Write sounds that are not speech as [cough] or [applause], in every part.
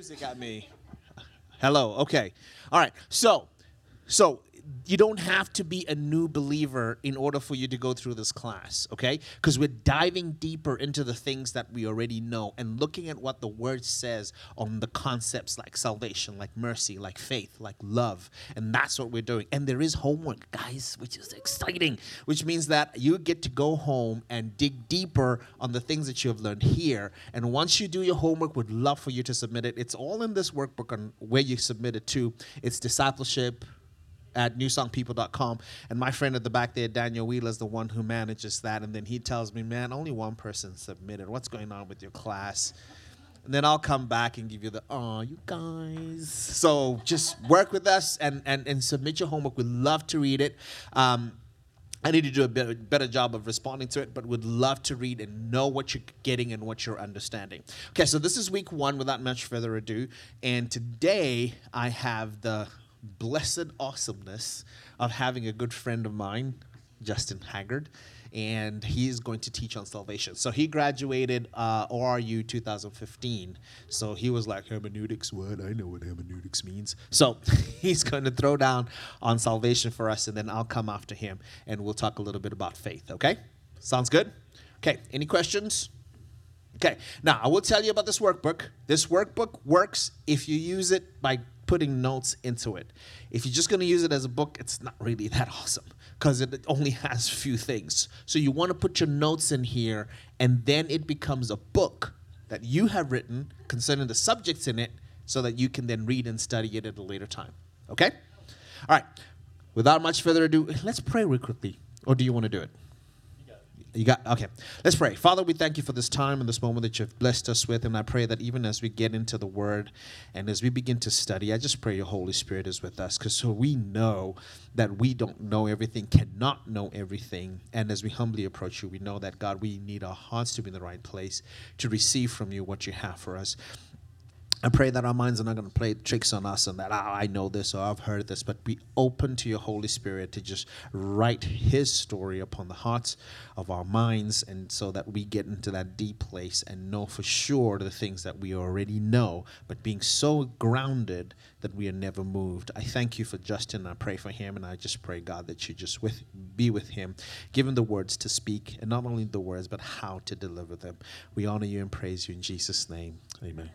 music at me. Hello. Okay. All right. So, so you don't have to be a new believer in order for you to go through this class, okay? Because we're diving deeper into the things that we already know and looking at what the word says on the concepts like salvation, like mercy, like faith, like love. And that's what we're doing. And there is homework, guys, which is exciting, which means that you get to go home and dig deeper on the things that you have learned here. And once you do your homework, we'd love for you to submit it. It's all in this workbook on where you submit it to. It's discipleship at newsongpeople.com. And my friend at the back there, Daniel Wheeler, is the one who manages that. And then he tells me, man, only one person submitted. What's going on with your class? And then I'll come back and give you the, oh, you guys. So just work with us and, and, and submit your homework. We'd love to read it. Um, I need to do a better, better job of responding to it, but would love to read and know what you're getting and what you're understanding. Okay, so this is week one without much further ado. And today I have the blessed awesomeness of having a good friend of mine, Justin Haggard, and he's going to teach on salvation. So he graduated uh, ORU 2015. So he was like, hermeneutics, what? I know what hermeneutics means. So [laughs] he's going to throw down on salvation for us, and then I'll come after him, and we'll talk a little bit about faith, okay? Sounds good? Okay, any questions? Okay, now I will tell you about this workbook. This workbook works if you use it by putting notes into it. If you're just going to use it as a book, it's not really that awesome because it only has few things. So you want to put your notes in here, and then it becomes a book that you have written concerning the subjects in it so that you can then read and study it at a later time. Okay? All right. Without much further ado, let's pray real quickly. Or do you want to do it? You got okay. Let's pray. Father, we thank you for this time and this moment that you've blessed us with, and I pray that even as we get into the Word and as we begin to study, I just pray your Holy Spirit is with us, because so we know that we don't know everything, cannot know everything, and as we humbly approach you, we know that God, we need our hearts to be in the right place to receive from you what you have for us. I pray that our minds are not going to play tricks on us and that, oh, I know this or I've heard this, but be open to your Holy Spirit to just write His story upon the hearts of our minds, and so that we get into that deep place and know for sure the things that we already know, but being so grounded that we are never moved. I thank you for Justin. I pray for him, and I just pray, God, that you just with, be with him, give him the words to speak, and not only the words, but how to deliver them. We honor you and praise you in Jesus' name. Amen.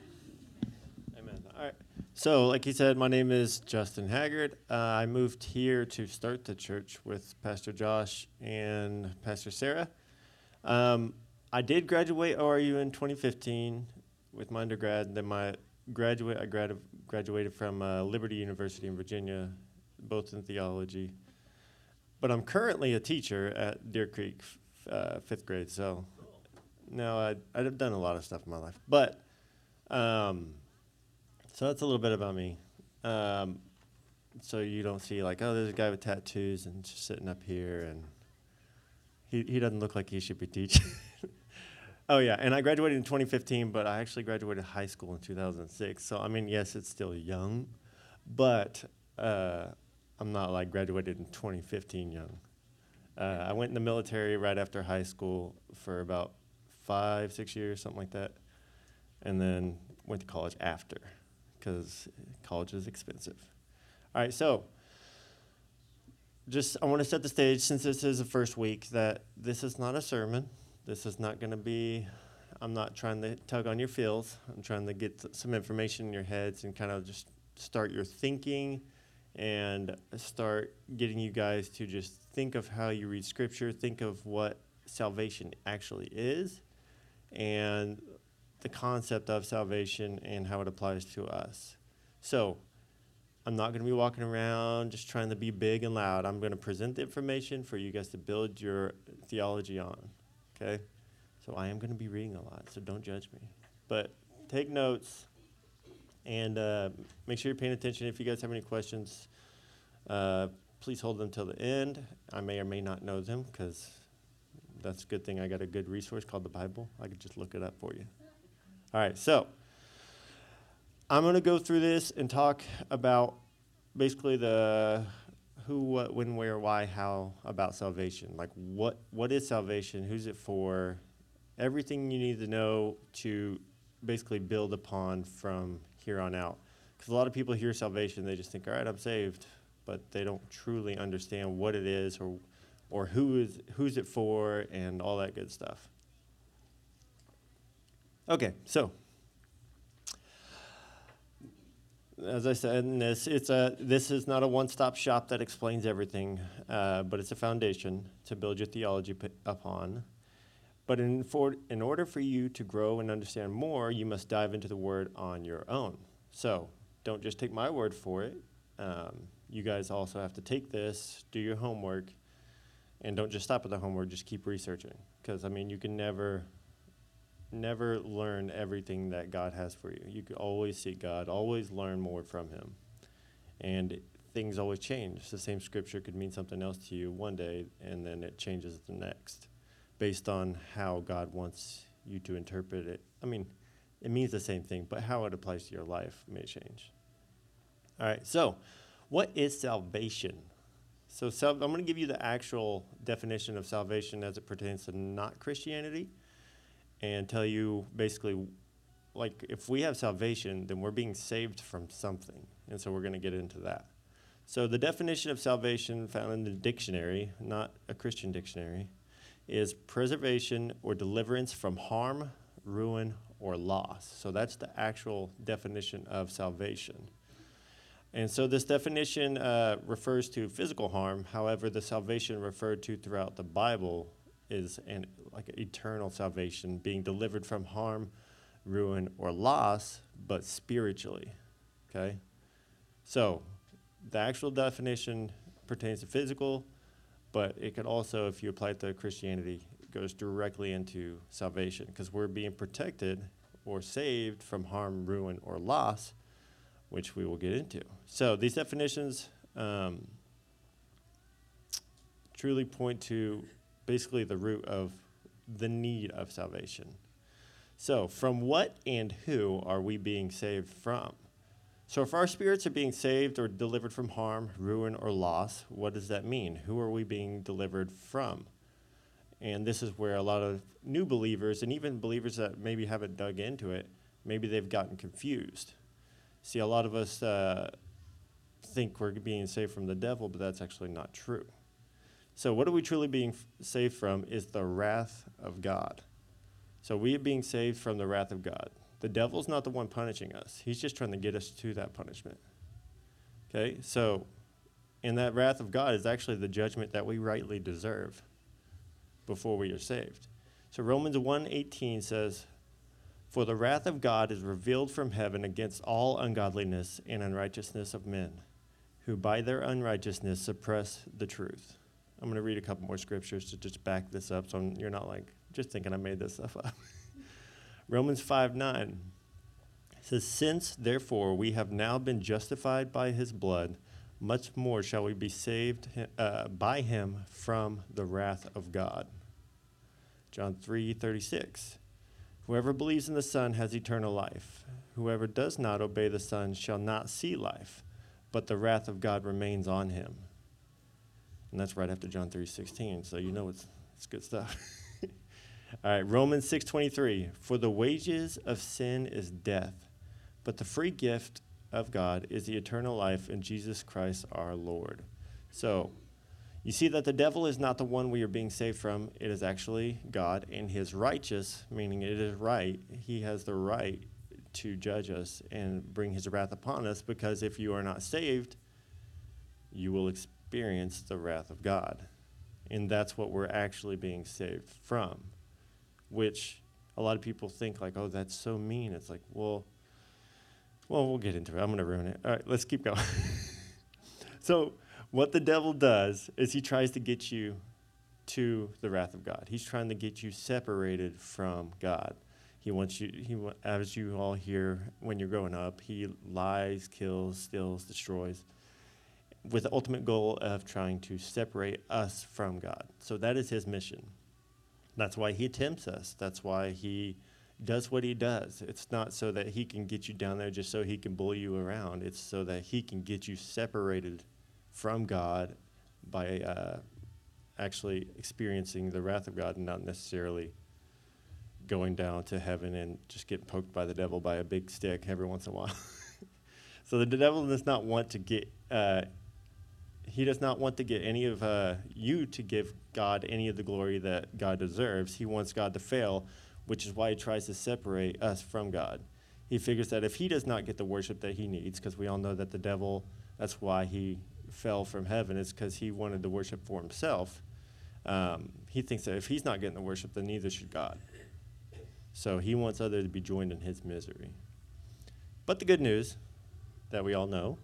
So, like he said, my name is Justin Haggard. Uh, I moved here to start the church with Pastor Josh and Pastor Sarah. Um, I did graduate ORU in 2015 with my undergrad. Then my graduate, I grad- graduated from uh, Liberty University in Virginia, both in theology. But I'm currently a teacher at Deer Creek, uh, fifth grade. So, no, I, I've done a lot of stuff in my life, but. Um, so that's a little bit about me. Um, so you don't see like, oh, there's a guy with tattoos and just sitting up here, and he he doesn't look like he should be teaching. [laughs] oh yeah, and I graduated in 2015, but I actually graduated high school in 2006. So I mean, yes, it's still young, but uh, I'm not like graduated in 2015 young. Uh, I went in the military right after high school for about five, six years, something like that, and then went to college after because college is expensive. All right, so just I want to set the stage since this is the first week that this is not a sermon. This is not going to be. I'm not trying to tug on your feels. I'm trying to get some information in your heads and kind of just start your thinking and start getting you guys to just think of how you read scripture, think of what salvation actually is, and the concept of salvation and how it applies to us. So, I'm not going to be walking around just trying to be big and loud. I'm going to present the information for you guys to build your theology on. Okay? So, I am going to be reading a lot, so don't judge me. But take notes and uh, make sure you're paying attention. If you guys have any questions, uh, please hold them till the end. I may or may not know them because that's a good thing. I got a good resource called the Bible. I could just look it up for you. All right, so I'm going to go through this and talk about basically the who, what, when, where, why, how about salvation. Like, what what is salvation? Who's it for? Everything you need to know to basically build upon from here on out. Because a lot of people hear salvation, they just think, all right, I'm saved, but they don't truly understand what it is or, or who is, who's it for and all that good stuff. Okay, so as I said this, it's a this is not a one-stop shop that explains everything, uh, but it's a foundation to build your theology p- upon. But in, for, in order for you to grow and understand more, you must dive into the Word on your own. So don't just take my word for it. Um, you guys also have to take this, do your homework, and don't just stop with the homework. Just keep researching, because I mean, you can never never learn everything that God has for you. You can always seek God, always learn more from Him. And things always change. The same scripture could mean something else to you one day, and then it changes the next based on how God wants you to interpret it. I mean, it means the same thing, but how it applies to your life may change. All right, so what is salvation? So, sal- I'm going to give you the actual definition of salvation as it pertains to not Christianity and tell you basically like if we have salvation, then we're being saved from something. And so we're going to get into that. So the definition of salvation found in the dictionary, not a Christian dictionary, is preservation or deliverance from harm, ruin, or loss. So that's the actual definition of salvation. And so this definition uh, refers to physical harm. However, the salvation referred to throughout the Bible is an like eternal salvation, being delivered from harm, ruin, or loss, but spiritually. Okay? So, the actual definition pertains to physical, but it could also, if you apply it to Christianity, goes directly into salvation because we're being protected or saved from harm, ruin, or loss, which we will get into. So, these definitions um, truly point to basically the root of the need of salvation. So, from what and who are we being saved from? So, if our spirits are being saved or delivered from harm, ruin, or loss, what does that mean? Who are we being delivered from? And this is where a lot of new believers, and even believers that maybe haven't dug into it, maybe they've gotten confused. See, a lot of us uh, think we're being saved from the devil, but that's actually not true. So, what are we truly being f- saved from is the wrath of God. So, we are being saved from the wrath of God. The devil's not the one punishing us, he's just trying to get us to that punishment. Okay? So, and that wrath of God is actually the judgment that we rightly deserve before we are saved. So Romans 1:18 says, "For the wrath of God is revealed from heaven against all ungodliness and unrighteousness of men, who by their unrighteousness suppress the truth." I'm going to read a couple more scriptures to just back this up so you're not like just thinking I made this stuff up. [laughs] Romans 5 9 says, Since therefore we have now been justified by his blood, much more shall we be saved uh, by him from the wrath of God. John 3 36. Whoever believes in the Son has eternal life. Whoever does not obey the Son shall not see life, but the wrath of God remains on him. And that's right after John 3:16, so you know it's it's good stuff. [laughs] All right, Romans 6:23, for the wages of sin is death, but the free gift of God is the eternal life in Jesus Christ our Lord. So, you see that the devil is not the one we are being saved from, it is actually God and his righteous, meaning it is right. He has the right to judge us and bring his wrath upon us because if you are not saved, you will experience experience the wrath of God. And that's what we're actually being saved from, which a lot of people think like, oh, that's so mean. It's like, well, well, we'll get into it. I'm going to ruin it. All right, let's keep going. [laughs] so, what the devil does is he tries to get you to the wrath of God. He's trying to get you separated from God. He wants you, he, as you all hear when you're growing up, he lies, kills, steals, destroys with the ultimate goal of trying to separate us from God. So that is his mission. That's why he tempts us. That's why he does what he does. It's not so that he can get you down there just so he can bully you around. It's so that he can get you separated from God by uh, actually experiencing the wrath of God and not necessarily going down to heaven and just getting poked by the devil by a big stick every once in a while. [laughs] so the devil does not want to get uh, he does not want to get any of uh, you to give God any of the glory that God deserves. He wants God to fail, which is why he tries to separate us from God. He figures that if he does not get the worship that he needs, because we all know that the devil, that's why he fell from heaven, is because he wanted the worship for himself. Um, he thinks that if he's not getting the worship, then neither should God. So he wants others to be joined in his misery. But the good news that we all know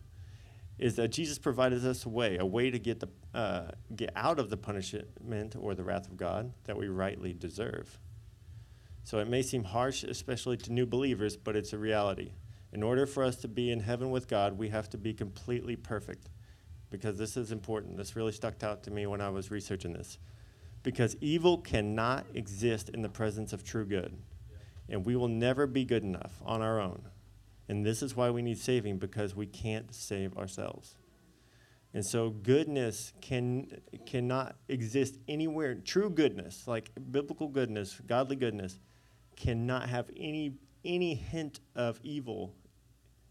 is that Jesus provided us a way, a way to get the uh, get out of the punishment or the wrath of God that we rightly deserve. So it may seem harsh, especially to new believers, but it's a reality. In order for us to be in heaven with God, we have to be completely perfect. Because this is important. This really stuck out to me when I was researching this. Because evil cannot exist in the presence of true good. And we will never be good enough on our own. And this is why we need saving because we can't save ourselves. And so goodness can cannot exist anywhere. True goodness, like biblical goodness, godly goodness, cannot have any any hint of evil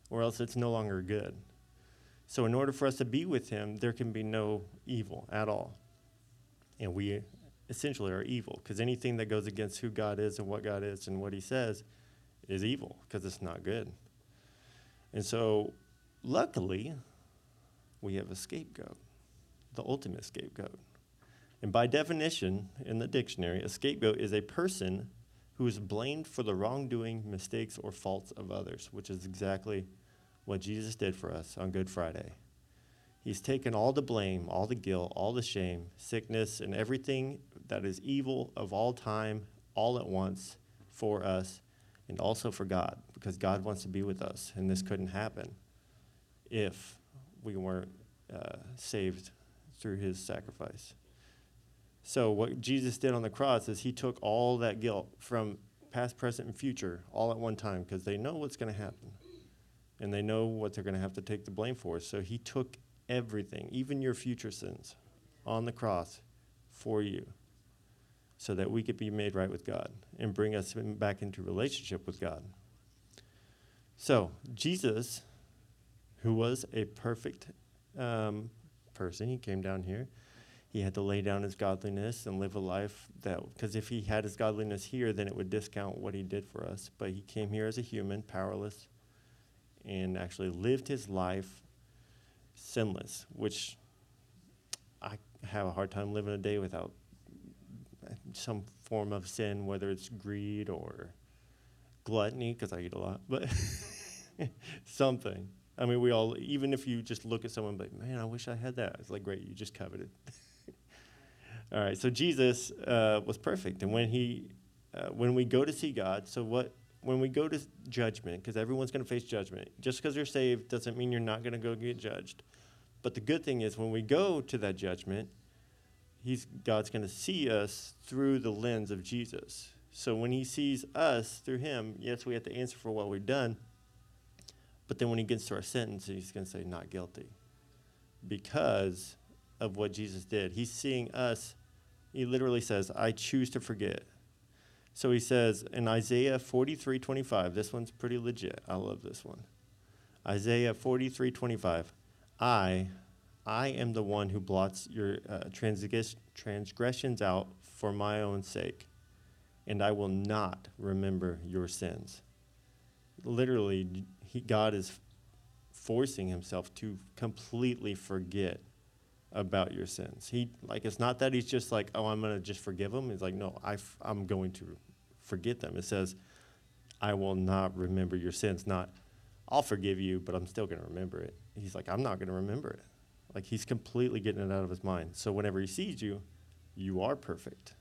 or else it's no longer good. So in order for us to be with him, there can be no evil at all. And we essentially are evil because anything that goes against who God is and what God is and what he says is evil because it's not good. And so, luckily, we have a scapegoat, the ultimate scapegoat. And by definition, in the dictionary, a scapegoat is a person who is blamed for the wrongdoing, mistakes, or faults of others, which is exactly what Jesus did for us on Good Friday. He's taken all the blame, all the guilt, all the shame, sickness, and everything that is evil of all time, all at once for us and also for God, because God wants to be with us, and this couldn't happen if we weren't uh, saved through his sacrifice. So, what Jesus did on the cross is he took all that guilt from past, present, and future all at one time because they know what's going to happen and they know what they're going to have to take the blame for. So, he took everything, even your future sins, on the cross for you so that we could be made right with God and bring us back into relationship with God. So, Jesus, who was a perfect um, person, he came down here. He had to lay down his godliness and live a life that, because if he had his godliness here, then it would discount what he did for us. But he came here as a human, powerless, and actually lived his life sinless, which I have a hard time living a day without some form of sin, whether it's greed or gluttony, because I eat a lot, but [laughs] something. I mean, we all, even if you just look at someone, like, man, I wish I had that. It's like, great, you just coveted. [laughs] all right, so Jesus uh, was perfect, and when he, uh, when we go to see God, so what? When we go to judgment, because everyone's going to face judgment, just because you're saved doesn't mean you're not going to go get judged. But the good thing is, when we go to that judgment, he's God's going to see us through the lens of Jesus. So when he sees us through him, yes, we have to answer for what we've done. But then when he gets to our sentence, he's going to say, not guilty. Because of what Jesus did. He's seeing us. He literally says, I choose to forget. So he says in Isaiah 43 25, this one's pretty legit. I love this one. Isaiah 43 25, I, I am the one who blots your uh, transgress- transgressions out for my own sake, and I will not remember your sins. Literally, he, God is forcing himself to completely forget about your sins. He like it's not that he's just like, oh, I'm gonna just forgive them. He's like, no, I f- I'm going to forget them. It says, I will not remember your sins. Not, I'll forgive you, but I'm still gonna remember it. He's like, I'm not gonna remember it. Like he's completely getting it out of his mind. So whenever he sees you, you are perfect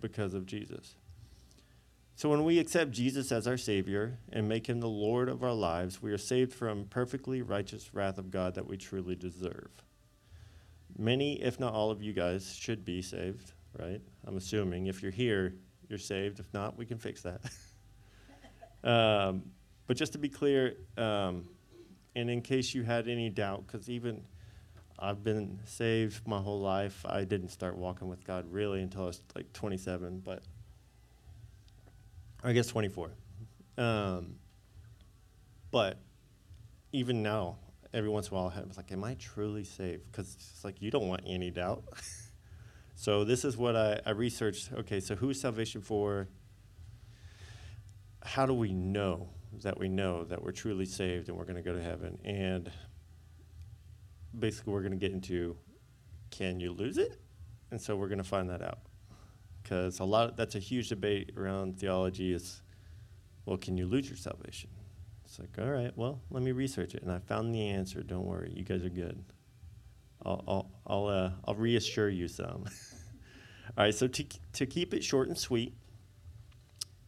because of Jesus. So when we accept Jesus as our Savior and make him the Lord of our lives, we are saved from perfectly righteous wrath of God that we truly deserve. Many, if not all of you guys, should be saved, right? I'm assuming. If you're here, you're saved. If not, we can fix that. [laughs] um, but just to be clear, um, and in case you had any doubt, because even I've been saved my whole life. I didn't start walking with God really until I was like 27, but I guess 24. Um, but even now, every once in a while, I was like, "Am I truly saved?" Because it's like you don't want any doubt. [laughs] so this is what I, I researched. Okay, so who is salvation for? How do we know that we know that we're truly saved and we're going to go to heaven? And basically, we're going to get into can you lose it? And so we're going to find that out. Because a lot of, that's a huge debate around theology is well can you lose your salvation? It's like all right well let me research it. And i found the answer. Don't worry. You guys are good. I'll i'll i'll, uh, I'll reassure you some. [laughs] All right so to, to keep it short and sweet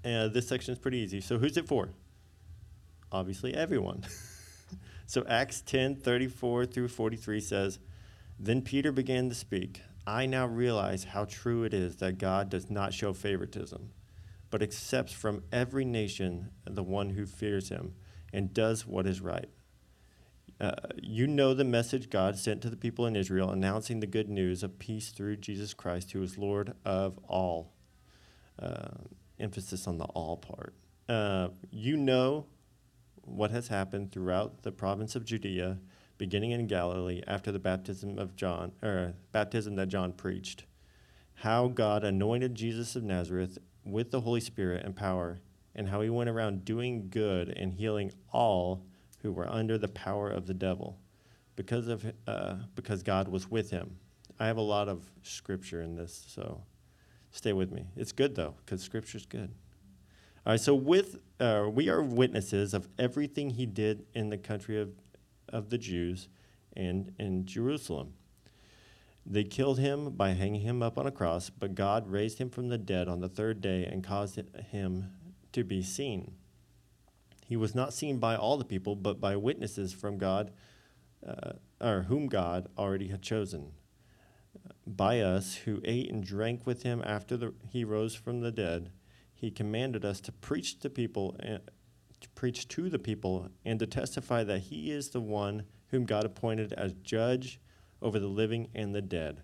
uh, this section is pretty easy. So who's it for? Obviously everyone [laughs] so acts 10 34 through 43 says then peter began to speak I now realize how true it is that God does not show favoritism, but accepts from every nation the one who fears him and does what is right. Uh, you know the message God sent to the people in Israel, announcing the good news of peace through Jesus Christ, who is Lord of all. Uh, emphasis on the all part. Uh, you know what has happened throughout the province of Judea beginning in Galilee after the baptism of John, or baptism that John preached, how God anointed Jesus of Nazareth with the Holy Spirit and power, and how he went around doing good and healing all who were under the power of the devil, because of uh, because God was with him. I have a lot of scripture in this, so stay with me. It's good though, because scripture's good. All right, so with uh, we are witnesses of everything he did in the country of of the Jews and in Jerusalem. They killed him by hanging him up on a cross, but God raised him from the dead on the third day and caused him to be seen. He was not seen by all the people, but by witnesses from God, uh, or whom God already had chosen. By us, who ate and drank with him after the, he rose from the dead, he commanded us to preach to people uh, to preach to the people and to testify that he is the one whom God appointed as judge over the living and the dead.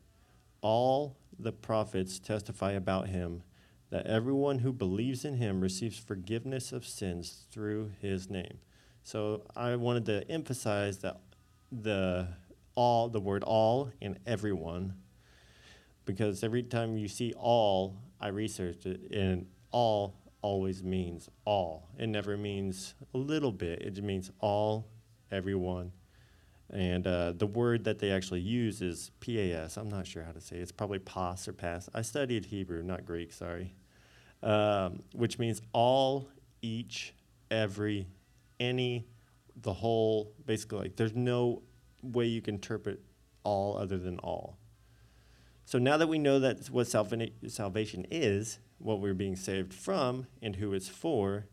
All the prophets testify about him that everyone who believes in him receives forgiveness of sins through his name. So I wanted to emphasize that the all the word all and everyone because every time you see all I researched it and all always means all. It never means a little bit. It means all, everyone. And uh, the word that they actually use is PAS. I'm not sure how to say it. It's probably PAS or PAS. I studied Hebrew, not Greek, sorry. Um, which means all, each, every, any, the whole. Basically, like there's no way you can interpret all other than all. So now that we know that what salvation is, what we're being saved from and who it's for,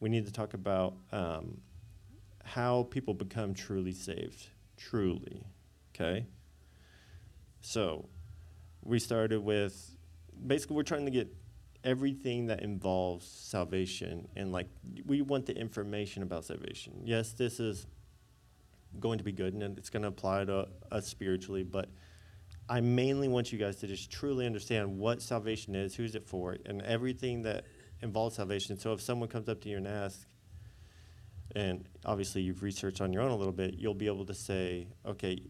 we need to talk about um, how people become truly saved. Truly. Okay? So, we started with basically, we're trying to get everything that involves salvation and like we want the information about salvation. Yes, this is going to be good and it's going to apply to us spiritually, but I mainly want you guys to just truly understand what salvation is, who's it for, and everything that involves salvation. So if someone comes up to you and asks, and obviously you've researched on your own a little bit, you'll be able to say, okay,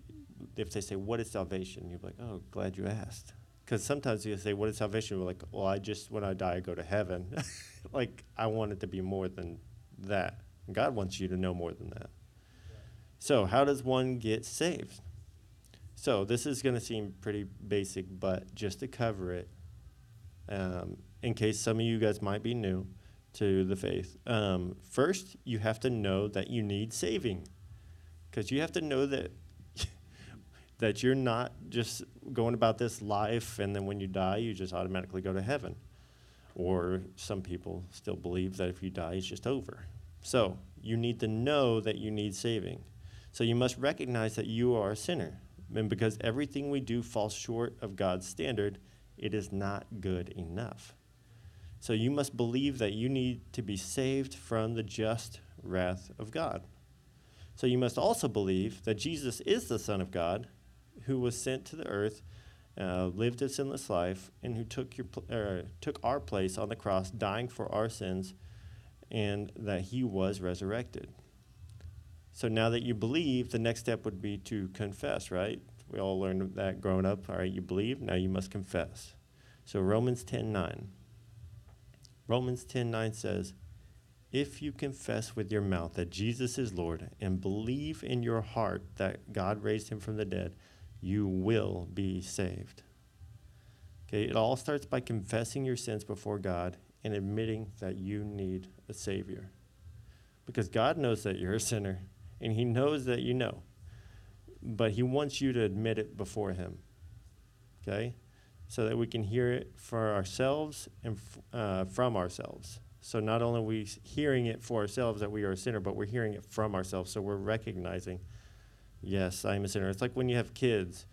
if they say, what is salvation? You'll be like, oh, glad you asked. Because sometimes you say, what is salvation? We're like, well, I just, when I die, I go to heaven. [laughs] like, I want it to be more than that. God wants you to know more than that. So, how does one get saved? So this is going to seem pretty basic, but just to cover it, um, in case some of you guys might be new to the faith, um, first you have to know that you need saving, because you have to know that [laughs] that you're not just going about this life and then when you die you just automatically go to heaven, or some people still believe that if you die it's just over. So you need to know that you need saving. So you must recognize that you are a sinner and because everything we do falls short of God's standard, it is not good enough. So you must believe that you need to be saved from the just wrath of God. So you must also believe that Jesus is the Son of God who was sent to the earth uh, lived a sinless life, and who took your pl- er, took our place on the cross, dying for our sins, and that he was resurrected. So now that you believe, the next step would be to confess, right? We all learned that growing up. All right, you believe, now you must confess. So Romans 10:9. Romans 10:9 says, "If you confess with your mouth that Jesus is Lord and believe in your heart that God raised him from the dead, you will be saved." Okay, it all starts by confessing your sins before God and admitting that you need a savior. Because God knows that you're a sinner and he knows that you know. But he wants you to admit it before him. Okay? So that we can hear it for ourselves and uh, from ourselves. So not only are we hearing it for ourselves that we are a sinner, but we're hearing it from ourselves. So we're recognizing, yes, I'm a sinner. It's like when you have kids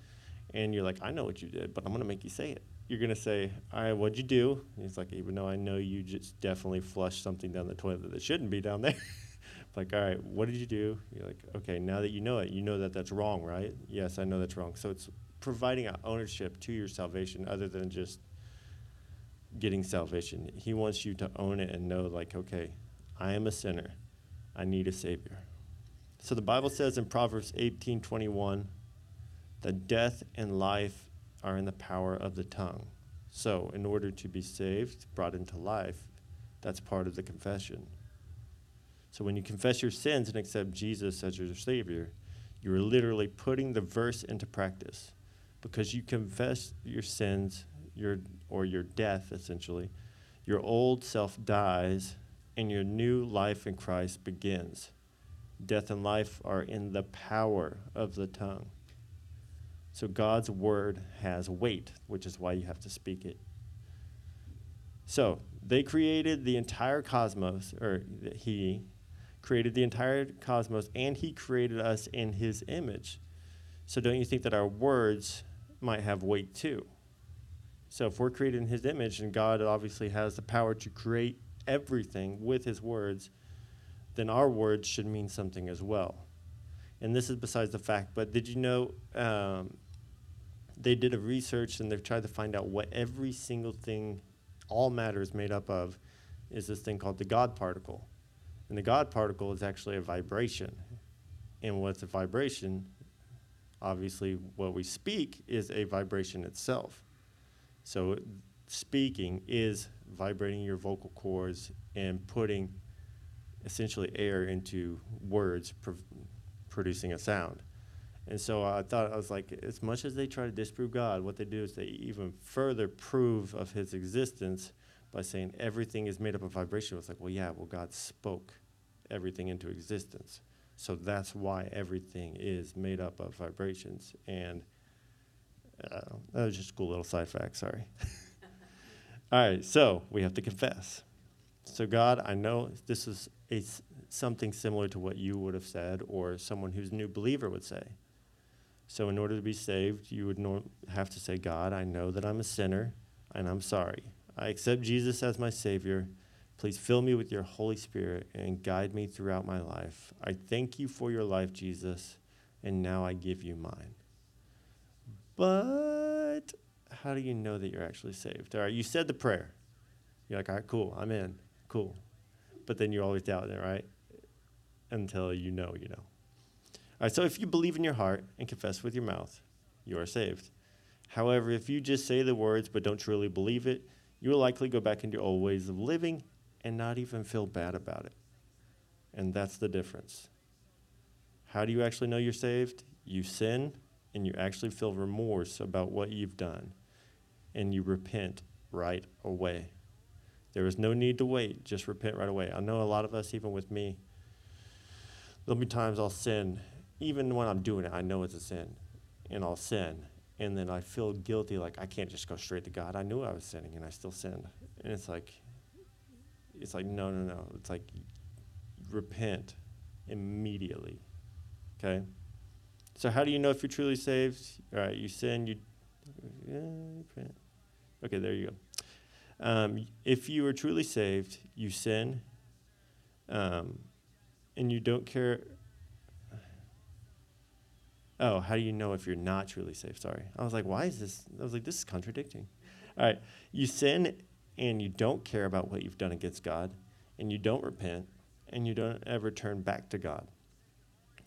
and you're like, I know what you did, but I'm going to make you say it. You're going to say, right, what'd you do? And he's like, Even though I know you just definitely flushed something down the toilet that shouldn't be down there. [laughs] like, all right, what did you do? You're like, okay, now that you know it, you know that that's wrong, right? Yes, I know that's wrong. So it's providing ownership to your salvation other than just getting salvation. He wants you to own it and know, like, okay, I am a sinner. I need a Savior. So the Bible says in Proverbs 18 21 that death and life are in the power of the tongue. So, in order to be saved, brought into life, that's part of the confession. So when you confess your sins and accept Jesus as your Savior, you're literally putting the verse into practice. Because you confess your sins, your or your death essentially, your old self dies and your new life in Christ begins. Death and life are in the power of the tongue. So God's word has weight, which is why you have to speak it. So they created the entire cosmos, or he created the entire cosmos, and he created us in his image. So don't you think that our words might have weight too? So if we're created in his image, and God obviously has the power to create everything with his words, then our words should mean something as well. And this is besides the fact, but did you know um, they did a research and they've tried to find out what every single thing, all matter is made up of, is this thing called the God particle. And the God particle is actually a vibration. And what's a vibration? Obviously, what we speak is a vibration itself. So, speaking is vibrating your vocal cords and putting essentially air into words, pr- producing a sound. And so I thought, I was like, as much as they try to disprove God, what they do is they even further prove of his existence by saying everything is made up of vibration. It's like, well, yeah, well, God spoke everything into existence. So that's why everything is made up of vibrations. And uh, that was just a cool little side fact, sorry. [laughs] All right, so we have to confess. So, God, I know this is a, something similar to what you would have said or someone who's a new believer would say. So, in order to be saved, you would nor- have to say, God, I know that I'm a sinner and I'm sorry. I accept Jesus as my Savior. Please fill me with your Holy Spirit and guide me throughout my life. I thank you for your life, Jesus, and now I give you mine. But how do you know that you're actually saved? All right, you said the prayer. You're like, all right, cool, I'm in, cool. But then you're always doubting it, right? Until you know, you know. All right, so if you believe in your heart and confess with your mouth, you are saved. However, if you just say the words but don't truly believe it, you will likely go back into old ways of living and not even feel bad about it. And that's the difference. How do you actually know you're saved? You sin and you actually feel remorse about what you've done and you repent right away. There is no need to wait, just repent right away. I know a lot of us, even with me, there'll be times I'll sin, even when I'm doing it, I know it's a sin, and I'll sin. And then I feel guilty, like I can't just go straight to God. I knew I was sinning and I still sinned. And it's like, it's like, no, no, no. It's like, repent immediately. Okay? So, how do you know if you're truly saved? All right, you sin, you. Repent. Okay, there you go. Um, if you are truly saved, you sin, um, and you don't care. Oh, how do you know if you're not truly saved? Sorry. I was like, why is this? I was like, this is contradicting. All right. You sin and you don't care about what you've done against God, and you don't repent, and you don't ever turn back to God.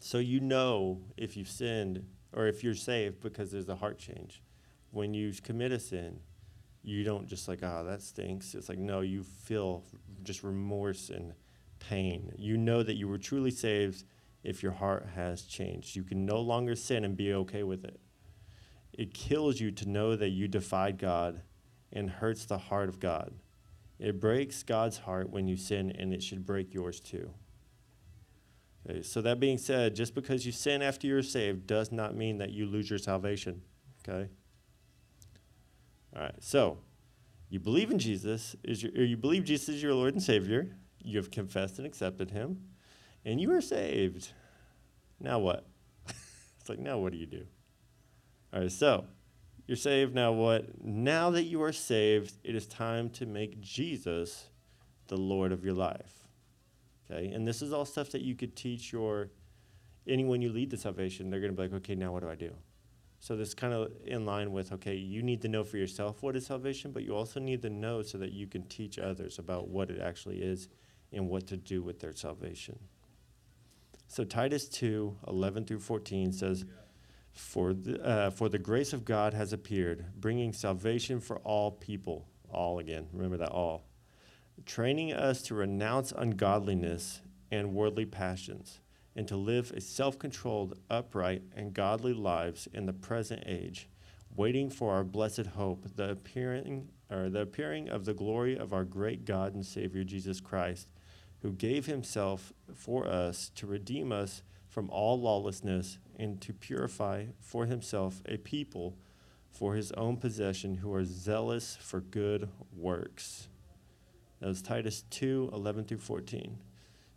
So you know if you've sinned or if you're saved because there's a heart change. When you commit a sin, you don't just like, oh, that stinks. It's like, no, you feel just remorse and pain. You know that you were truly saved if your heart has changed. You can no longer sin and be okay with it. It kills you to know that you defied God and hurts the heart of God. It breaks God's heart when you sin, and it should break yours too. Okay, so, that being said, just because you sin after you're saved does not mean that you lose your salvation. Okay? All right, so you believe in Jesus, is your, you believe Jesus is your Lord and Savior, you have confessed and accepted Him, and you are saved. Now what? [laughs] it's like, now what do you do? All right, so you're saved. Now what? Now that you are saved, it is time to make Jesus the Lord of your life. Okay, and this is all stuff that you could teach your anyone you lead to salvation. They're going to be like, okay, now what do I do? So this kind of in line with okay, you need to know for yourself what is salvation, but you also need to know so that you can teach others about what it actually is and what to do with their salvation. So Titus 2, 11 through 14 says, for the, uh, for the grace of God has appeared, bringing salvation for all people. All again, remember that all. Training us to renounce ungodliness and worldly passions, and to live a self controlled, upright, and godly lives in the present age, waiting for our blessed hope, the appearing, or the appearing of the glory of our great God and Savior Jesus Christ who gave himself for us to redeem us from all lawlessness and to purify for himself a people for his own possession who are zealous for good works. That was Titus 2 11 through 14.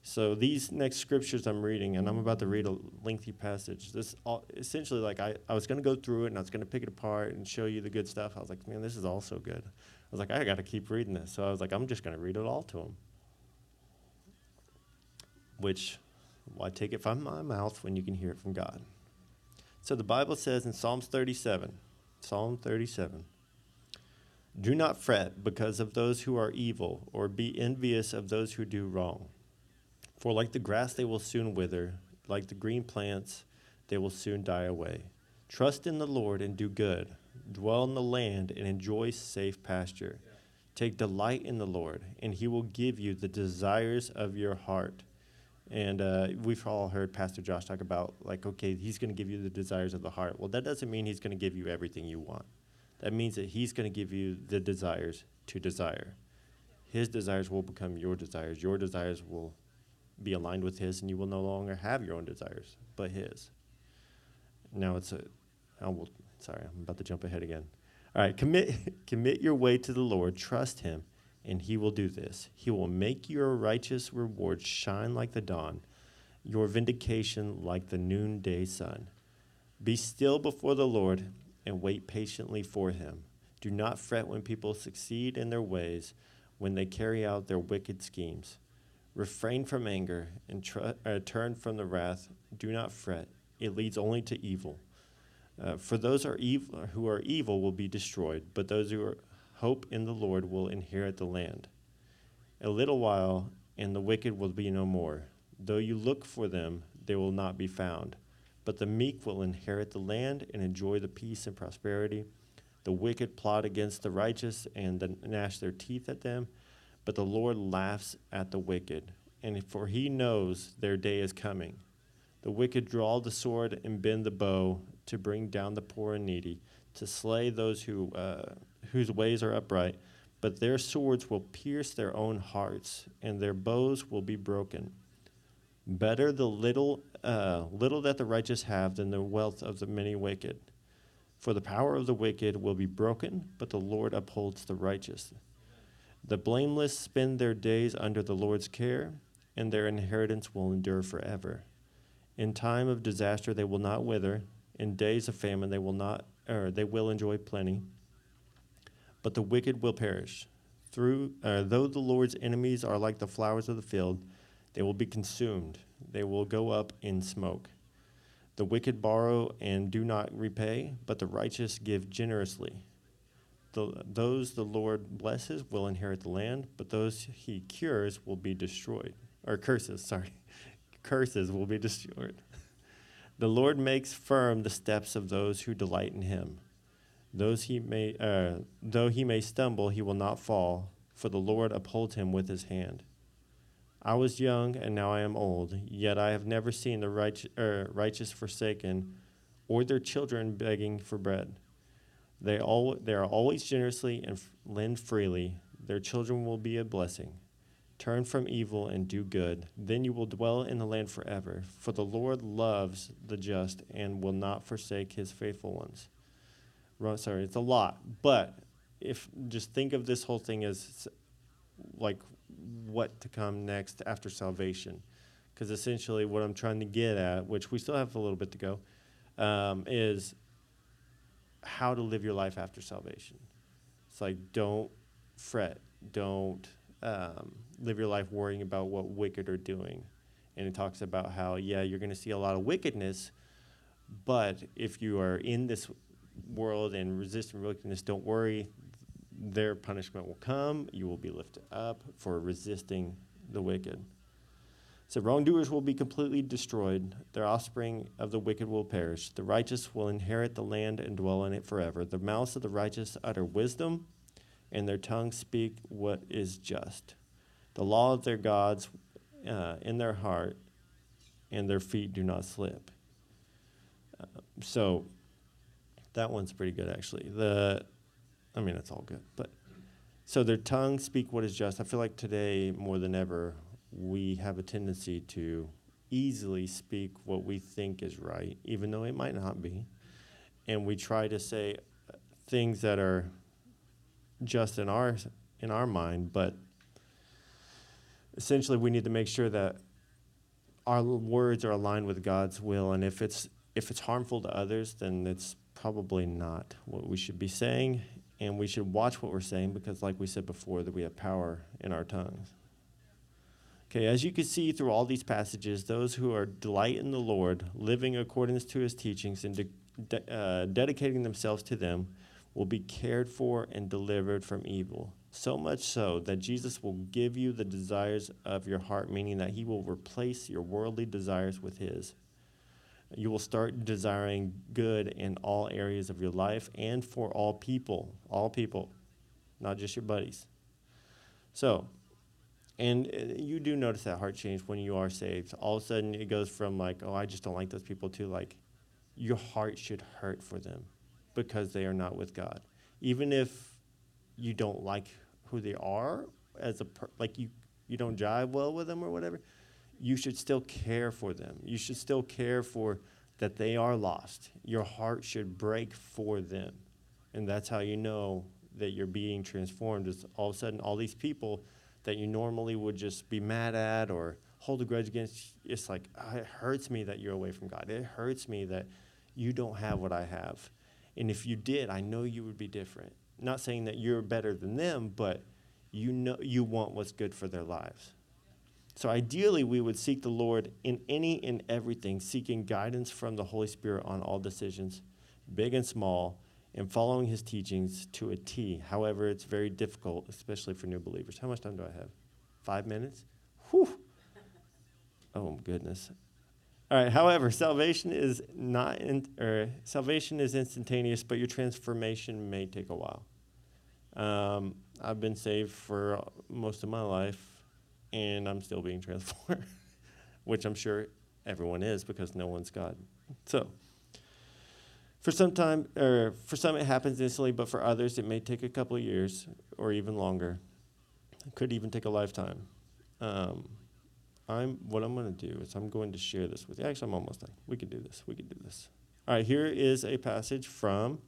So these next scriptures I'm reading, and I'm about to read a lengthy passage. This all, essentially like I, I was going to go through it and I was going to pick it apart and show you the good stuff. I was like, man, this is all so good. I was like, I got to keep reading this. So I was like, I'm just going to read it all to him which why take it from my mouth when you can hear it from God. So the Bible says in Psalms 37, Psalm 37, do not fret because of those who are evil, or be envious of those who do wrong. For like the grass they will soon wither, like the green plants they will soon die away. Trust in the Lord and do good. Dwell in the land and enjoy safe pasture. Take delight in the Lord, and he will give you the desires of your heart. And uh, we've all heard Pastor Josh talk about, like, okay, he's going to give you the desires of the heart. Well, that doesn't mean he's going to give you everything you want. That means that he's going to give you the desires to desire. His desires will become your desires. Your desires will be aligned with his, and you will no longer have your own desires, but his. Now it's a, oh, well, sorry, I'm about to jump ahead again. All right, commit, [laughs] commit your way to the Lord, trust him and he will do this. He will make your righteous reward shine like the dawn, your vindication like the noonday sun. Be still before the Lord and wait patiently for him. Do not fret when people succeed in their ways, when they carry out their wicked schemes. Refrain from anger and tr- uh, turn from the wrath. Do not fret, it leads only to evil. Uh, for those are evil, who are evil will be destroyed, but those who are hope in the Lord will inherit the land. A little while, and the wicked will be no more. Though you look for them, they will not be found. But the meek will inherit the land and enjoy the peace and prosperity. The wicked plot against the righteous and gnash their teeth at them, but the Lord laughs at the wicked, and for he knows their day is coming. The wicked draw the sword and bend the bow to bring down the poor and needy, to slay those who uh, whose ways are upright, but their swords will pierce their own hearts, and their bows will be broken. Better the little, uh, little that the righteous have than the wealth of the many wicked. For the power of the wicked will be broken, but the Lord upholds the righteous. The blameless spend their days under the Lord's care, and their inheritance will endure forever. In time of disaster they will not wither, in days of famine they will not or they will enjoy plenty but the wicked will perish. Through, uh, though the Lord's enemies are like the flowers of the field, they will be consumed. They will go up in smoke. The wicked borrow and do not repay, but the righteous give generously. The, those the Lord blesses will inherit the land, but those he cures will be destroyed. Or curses, sorry. [laughs] curses will be destroyed. [laughs] the Lord makes firm the steps of those who delight in him. Those he may, uh, though he may stumble, he will not fall, for the Lord upholds him with his hand. I was young, and now I am old, yet I have never seen the righteous, er, righteous forsaken, or their children begging for bread. They, all, they are always generously and f- lend freely. Their children will be a blessing. Turn from evil and do good. Then you will dwell in the land forever. For the Lord loves the just and will not forsake his faithful ones. Sorry, it's a lot. But if just think of this whole thing as like what to come next after salvation. Because essentially, what I'm trying to get at, which we still have a little bit to go, um, is how to live your life after salvation. It's like don't fret, don't um, live your life worrying about what wicked are doing. And it talks about how, yeah, you're going to see a lot of wickedness, but if you are in this world and resisting wickedness, don't worry their punishment will come. You will be lifted up for resisting the wicked. So wrongdoers will be completely destroyed. Their offspring of the wicked will perish. The righteous will inherit the land and dwell in it forever. The mouths of the righteous utter wisdom, and their tongues speak what is just. The law of their gods uh, in their heart, and their feet do not slip. Uh, so that one's pretty good, actually. The I mean, it's all good. But so their tongues speak what is just. I feel like today more than ever, we have a tendency to easily speak what we think is right, even though it might not be. And we try to say uh, things that are just in our in our mind, but essentially we need to make sure that our words are aligned with God's will and if it's if it's harmful to others, then it's probably not what we should be saying and we should watch what we're saying because, like we said before, that we have power in our tongues. Okay, as you can see through all these passages, those who are delight in the Lord, living according to his teachings and de- de- uh, dedicating themselves to them, will be cared for and delivered from evil. So much so that Jesus will give you the desires of your heart, meaning that he will replace your worldly desires with his. You will start desiring good in all areas of your life and for all people, all people, not just your buddies. So, and uh, you do notice that heart change when you are saved. All of a sudden, it goes from like, oh, I just don't like those people to like, your heart should hurt for them because they are not with God. Even if you don't like who they are as a per- like you you don't jive well with them or whatever, you should still care for them. You should still care for that they are lost. Your heart should break for them. And that's how you know that you're being transformed is all of a sudden all these people that you normally would just be mad at or hold a grudge against it's like oh, it hurts me that you're away from God. It hurts me that you don't have what I have. And if you did, I know you would be different. Not saying that you're better than them, but you know you want what's good for their lives. So ideally, we would seek the Lord in any and everything, seeking guidance from the Holy Spirit on all decisions, big and small, and following his teachings to a T. However, it's very difficult, especially for new believers. How much time do I have? Five minutes? Whew. Oh goodness. All right. However, salvation is not in, or salvation is instantaneous, but your transformation may take a while. Um, I've been saved for most of my life and I'm still being transformed, [laughs] which I'm sure everyone is because no one's God. So, for some time, or for some it happens instantly, but for others it may take a couple of years or even longer. It could even take a lifetime. Um, I'm what I'm going to do is I'm going to share this with you. Actually, I'm almost done. We can do this. We can do this. All right, here is a passage from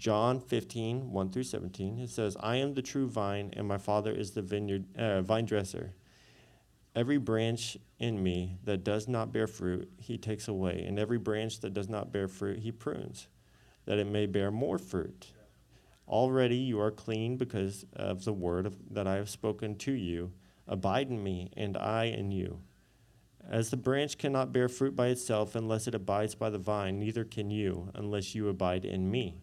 John 15, 1 through 17, it says, I am the true vine, and my Father is the vineyard, uh, vine dresser. Every branch in me that does not bear fruit, he takes away, and every branch that does not bear fruit, he prunes, that it may bear more fruit. Already you are clean because of the word of, that I have spoken to you. Abide in me, and I in you. As the branch cannot bear fruit by itself unless it abides by the vine, neither can you unless you abide in me.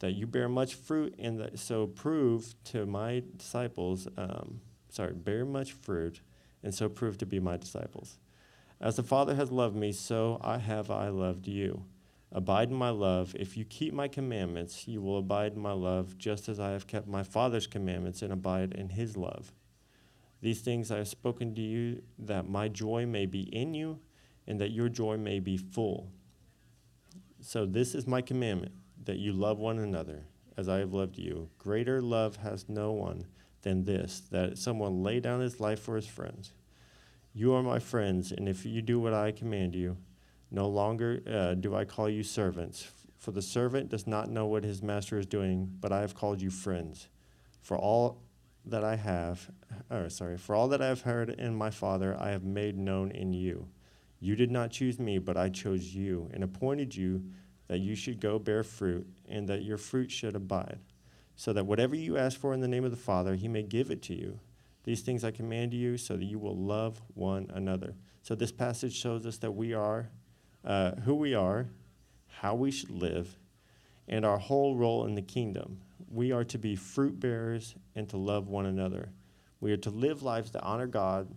that you bear much fruit, and that so prove to my disciples, um, sorry, bear much fruit, and so prove to be my disciples. As the Father has loved me, so I have I loved you. Abide in my love. If you keep my commandments, you will abide in my love, just as I have kept my Father's commandments and abide in his love. These things I have spoken to you, that my joy may be in you, and that your joy may be full. So, this is my commandment that you love one another as I have loved you. Greater love has no one than this, that someone lay down his life for his friends. You are my friends, and if you do what I command you, no longer uh, do I call you servants, for the servant does not know what his master is doing, but I have called you friends. For all that I have, or sorry, for all that I have heard in my Father, I have made known in you. You did not choose me, but I chose you and appointed you that you should go bear fruit, and that your fruit should abide, so that whatever you ask for in the name of the Father, he may give it to you. These things I command you, so that you will love one another. So this passage shows us that we are uh, who we are, how we should live, and our whole role in the kingdom. We are to be fruit bearers and to love one another. We are to live lives that honor God,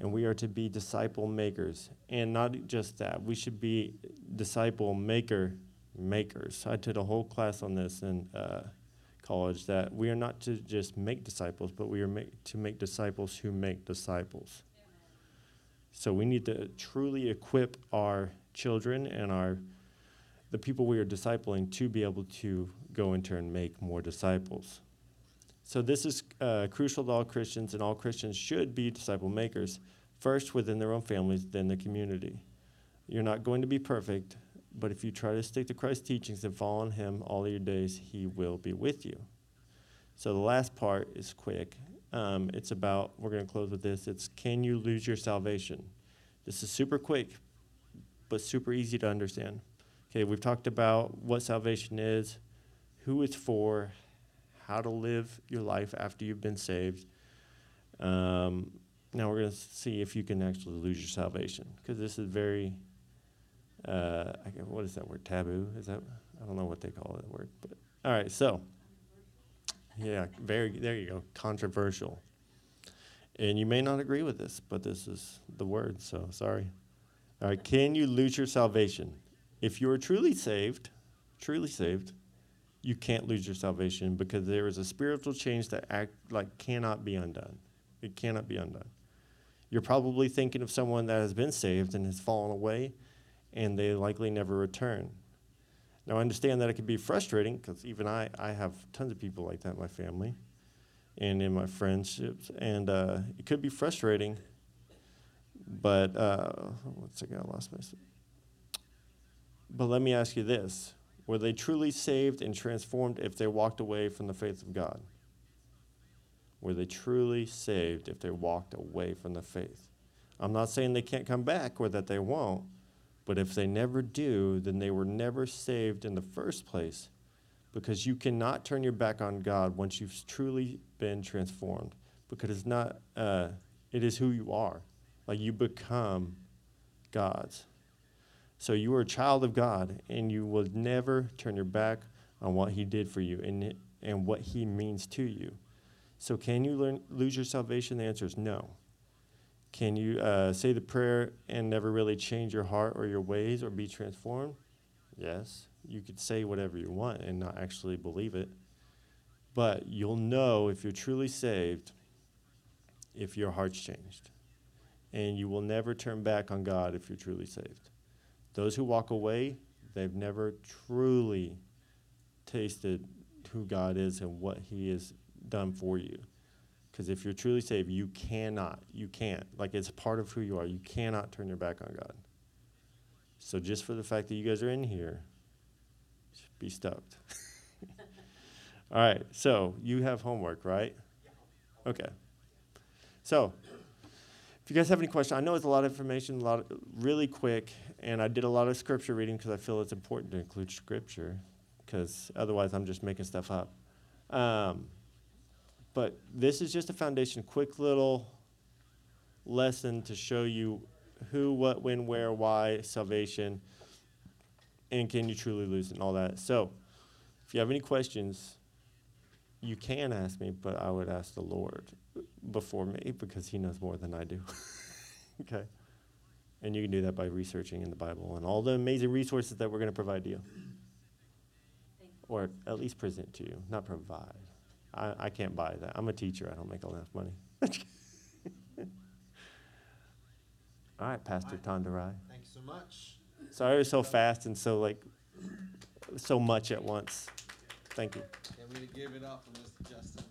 and we are to be disciple makers. And not just that, we should be disciple maker makers. I took a whole class on this in uh, college that we are not to just make disciples, but we are make, to make disciples who make disciples. So we need to truly equip our children and our the people we are discipling to be able to go in turn make more disciples. So this is uh, crucial to all Christians, and all Christians should be disciple makers, first within their own families, then the community. You're not going to be perfect, but if you try to stick to Christ's teachings and follow on Him all your days, He will be with you. So the last part is quick. Um, it's about, we're going to close with this. It's can you lose your salvation? This is super quick, but super easy to understand. Okay, we've talked about what salvation is, who it's for, how to live your life after you've been saved. Um, now we're going to see if you can actually lose your salvation because this is very, uh, what is that word? Taboo? Is that? I don't know what they call that word. But all right, so yeah, very. There you go. Controversial. And you may not agree with this, but this is the word. So sorry. All right, can you lose your salvation? If you are truly saved, truly saved, you can't lose your salvation because there is a spiritual change that act like cannot be undone. It cannot be undone. You're probably thinking of someone that has been saved and has fallen away, and they likely never return. Now, I understand that it can be frustrating because even I, I have tons of people like that in my family and in my friendships, and uh, it could be frustrating but uh, one second, I lost my. But let me ask you this: Were they truly saved and transformed if they walked away from the faith of God? Were they truly saved if they walked away from the faith? I'm not saying they can't come back or that they won't, but if they never do, then they were never saved in the first place because you cannot turn your back on God once you've truly been transformed because it's not, uh, it is who you are. Like you become God's. So you are a child of God, and you will never turn your back on what He did for you and, and what He means to you. So, can you learn, lose your salvation? The answer is no. Can you uh, say the prayer and never really change your heart or your ways or be transformed? Yes. You could say whatever you want and not actually believe it. But you'll know if you're truly saved if your heart's changed and you will never turn back on God if you're truly saved. Those who walk away, they've never truly tasted who God is and what He has done for you. Because if you're truly saved, you cannot, you can't. Like it's part of who you are. You cannot turn your back on God. So just for the fact that you guys are in here, be stoked. [laughs] All right. So you have homework, right? Okay. So if you guys have any questions, I know it's a lot of information, a lot of, really quick, and I did a lot of scripture reading because I feel it's important to include scripture, because otherwise I'm just making stuff up. Um, but this is just a foundation, quick little lesson to show you who, what, when, where, why, salvation, and can you truly lose it and all that. So, if you have any questions, you can ask me, but I would ask the Lord before me because He knows more than I do. [laughs] okay? And you can do that by researching in the Bible and all the amazing resources that we're going to provide to you. Or at least present to you, not provide. I, I can't buy that. I'm a teacher. I don't make enough money. [laughs] All right, Pastor Tondarai. Thanks so much. Sorry I was so fast and so like so much at once. Thank you. Can we give it up for Mr. Justin?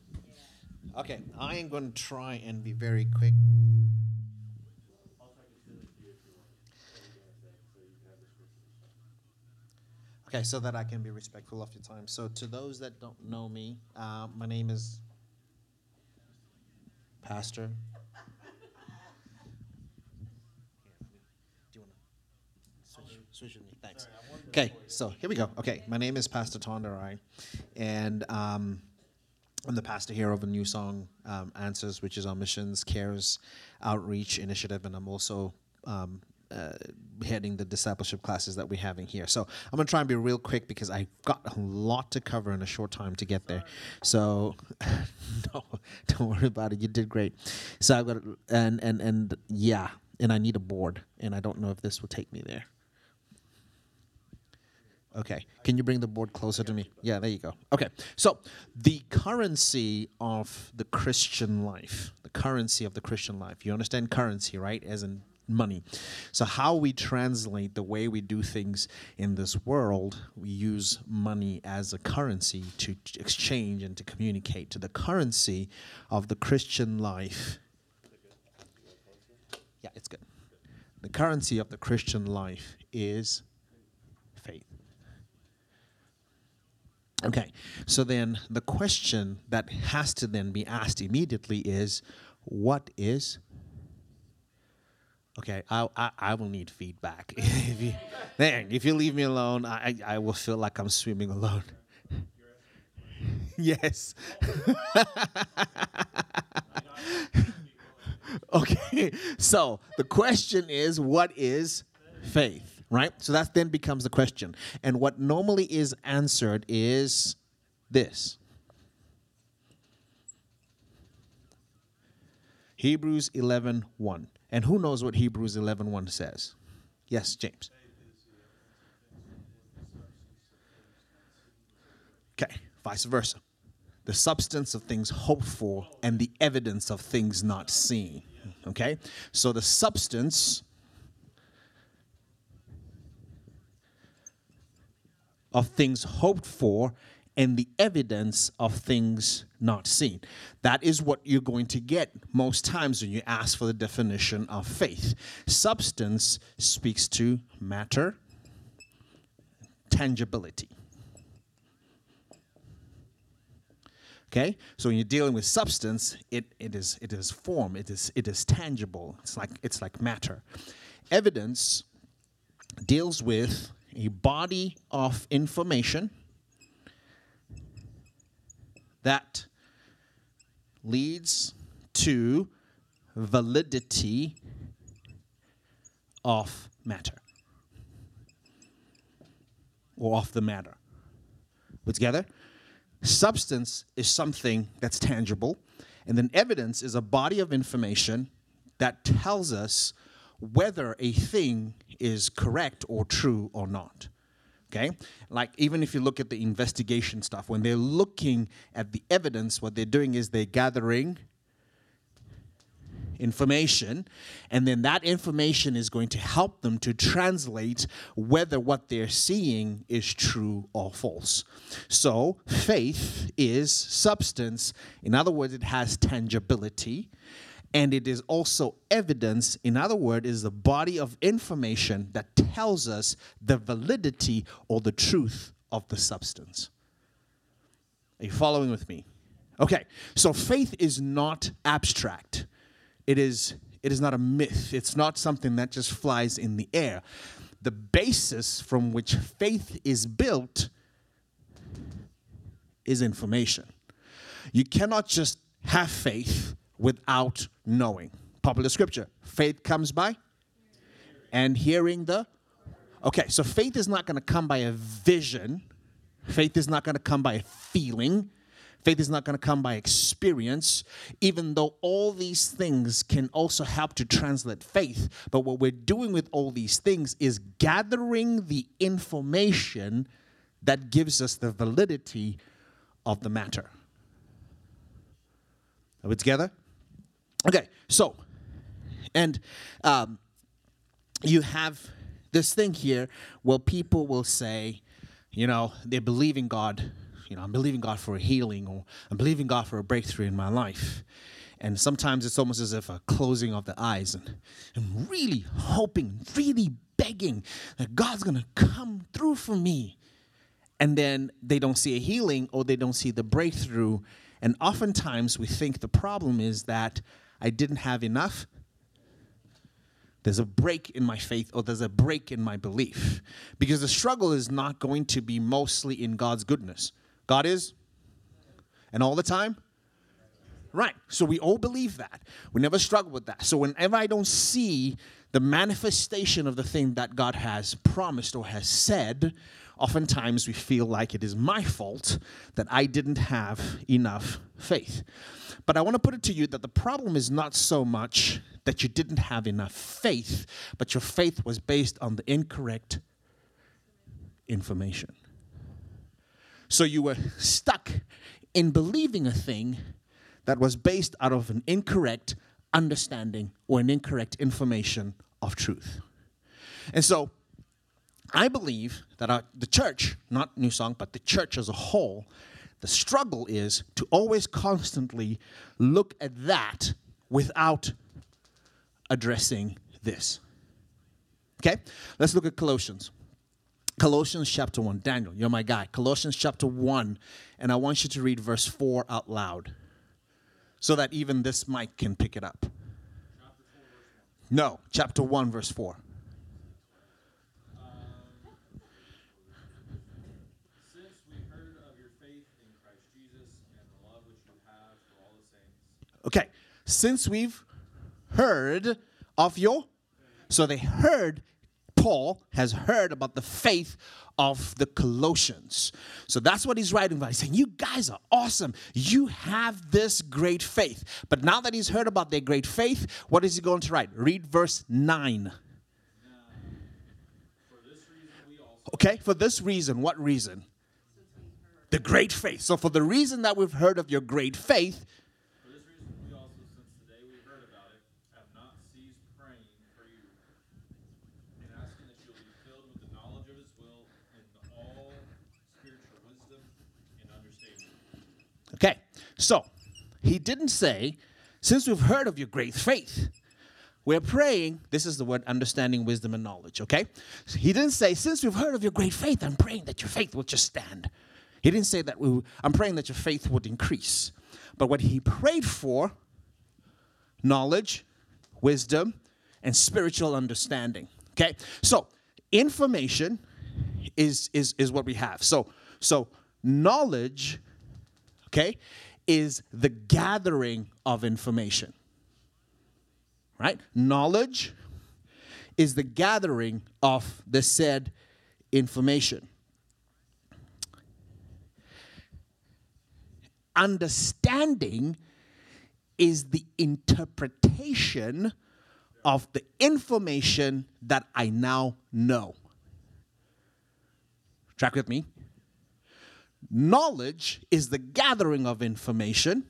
Okay, I am going to try and be very quick. Okay, so that I can be respectful of your time. So, to those that don't know me, uh, my name is Pastor. Do you want to switch, switch with me? Thanks. Okay, so here we go. Okay, my name is Pastor Tondarai, and um, I'm the pastor here of a new song, um, Answers, which is our missions, cares, outreach initiative, and I'm also um, uh, heading the discipleship classes that we're having here. So I'm gonna try and be real quick because I've got a lot to cover in a short time to get there. So [laughs] no, don't worry about it. You did great. So I've got and and and yeah, and I need a board, and I don't know if this will take me there. Okay. Can you bring the board closer to me? Yeah, there you go. Okay. So, the currency of the Christian life, the currency of the Christian life. You understand currency, right? As in money. So, how we translate the way we do things in this world, we use money as a currency to exchange and to communicate. To the currency of the Christian life. Yeah, it's good. The currency of the Christian life is faith. Okay, so then the question that has to then be asked immediately is what is Okay, I, I, I will need feedback. [laughs] if you, if you leave me alone, I, I will feel like I'm swimming alone. [laughs] yes. [laughs] okay, so the question is what is faith, right? So that then becomes the question. And what normally is answered is this Hebrews 11 1. And who knows what Hebrews 11 1 says? Yes, James. Okay, vice versa. The substance of things hoped for and the evidence of things not seen. Okay? So the substance of things hoped for and the evidence of things not seen. That is what you're going to get most times when you ask for the definition of faith. Substance speaks to matter, tangibility. Okay, so when you're dealing with substance, it, it is it is form, it is it is tangible. It's like it's like matter. Evidence deals with a body of information that leads to validity of matter or of the matter. Put together? Substance is something that's tangible, and then evidence is a body of information that tells us whether a thing is correct or true or not. Okay? Like, even if you look at the investigation stuff, when they're looking at the evidence, what they're doing is they're gathering information, and then that information is going to help them to translate whether what they're seeing is true or false. So, faith is substance. In other words, it has tangibility. And it is also evidence, in other words, is the body of information that tells us the validity or the truth of the substance. Are you following with me? Okay, so faith is not abstract. It is it is not a myth. It's not something that just flies in the air. The basis from which faith is built is information. You cannot just have faith without knowing. Popular scripture. Faith comes by and hearing the Okay, so faith is not going to come by a vision. Faith is not going to come by a feeling. Faith is not going to come by experience, even though all these things can also help to translate faith. But what we're doing with all these things is gathering the information that gives us the validity of the matter. Are we together? Okay, so, and um, you have this thing here where people will say, you know, they believe in God you know, I'm believing God for a healing or I'm believing God for a breakthrough in my life. And sometimes it's almost as if a closing of the eyes and, and really hoping, really begging that God's to come through for me. And then they don't see a healing or they don't see the breakthrough. And oftentimes we think the problem is that I didn't have enough. There's a break in my faith or there's a break in my belief. Because the struggle is not going to be mostly in God's goodness. God is? And all the time? Right. So we all believe that. We never struggle with that. So whenever I don't see the manifestation of the thing that God has promised or has said, oftentimes we feel like it is my fault that I didn't have enough faith. But I want to put it to you that the problem is not so much that you didn't have enough faith, but your faith was based on the incorrect information. So you were stuck in believing a thing that was based out of an incorrect understanding or an incorrect information of truth. And so I believe that our, the church, not New Song, but the church as a whole, the struggle is to always constantly look at that without addressing this. Okay? Let's look at Colossians. Colossians chapter 1. Daniel, you're my guy. Colossians chapter 1. And I want you to read verse 4 out loud so that even this mic can pick it up. No, chapter 1, verse 4. Okay, since we've heard of your, so they heard Paul has heard about the faith of the Colossians. So that's what he's writing about. He's saying, You guys are awesome. You have this great faith. But now that he's heard about their great faith, what is he going to write? Read verse 9. Okay, for this reason, what reason? The great faith. So, for the reason that we've heard of your great faith, so he didn't say, since we've heard of your great faith, we're praying. This is the word understanding, wisdom, and knowledge, okay? He didn't say, since we've heard of your great faith, I'm praying that your faith will just stand. He didn't say that we, I'm praying that your faith would increase. But what he prayed for, knowledge, wisdom, and spiritual understanding. Okay? So information is is is what we have. So so knowledge okay, is the gathering of information. Right? Knowledge is the gathering of the said information. Understanding is the interpretation of the information that I now know. Track with me? Knowledge is the gathering of information.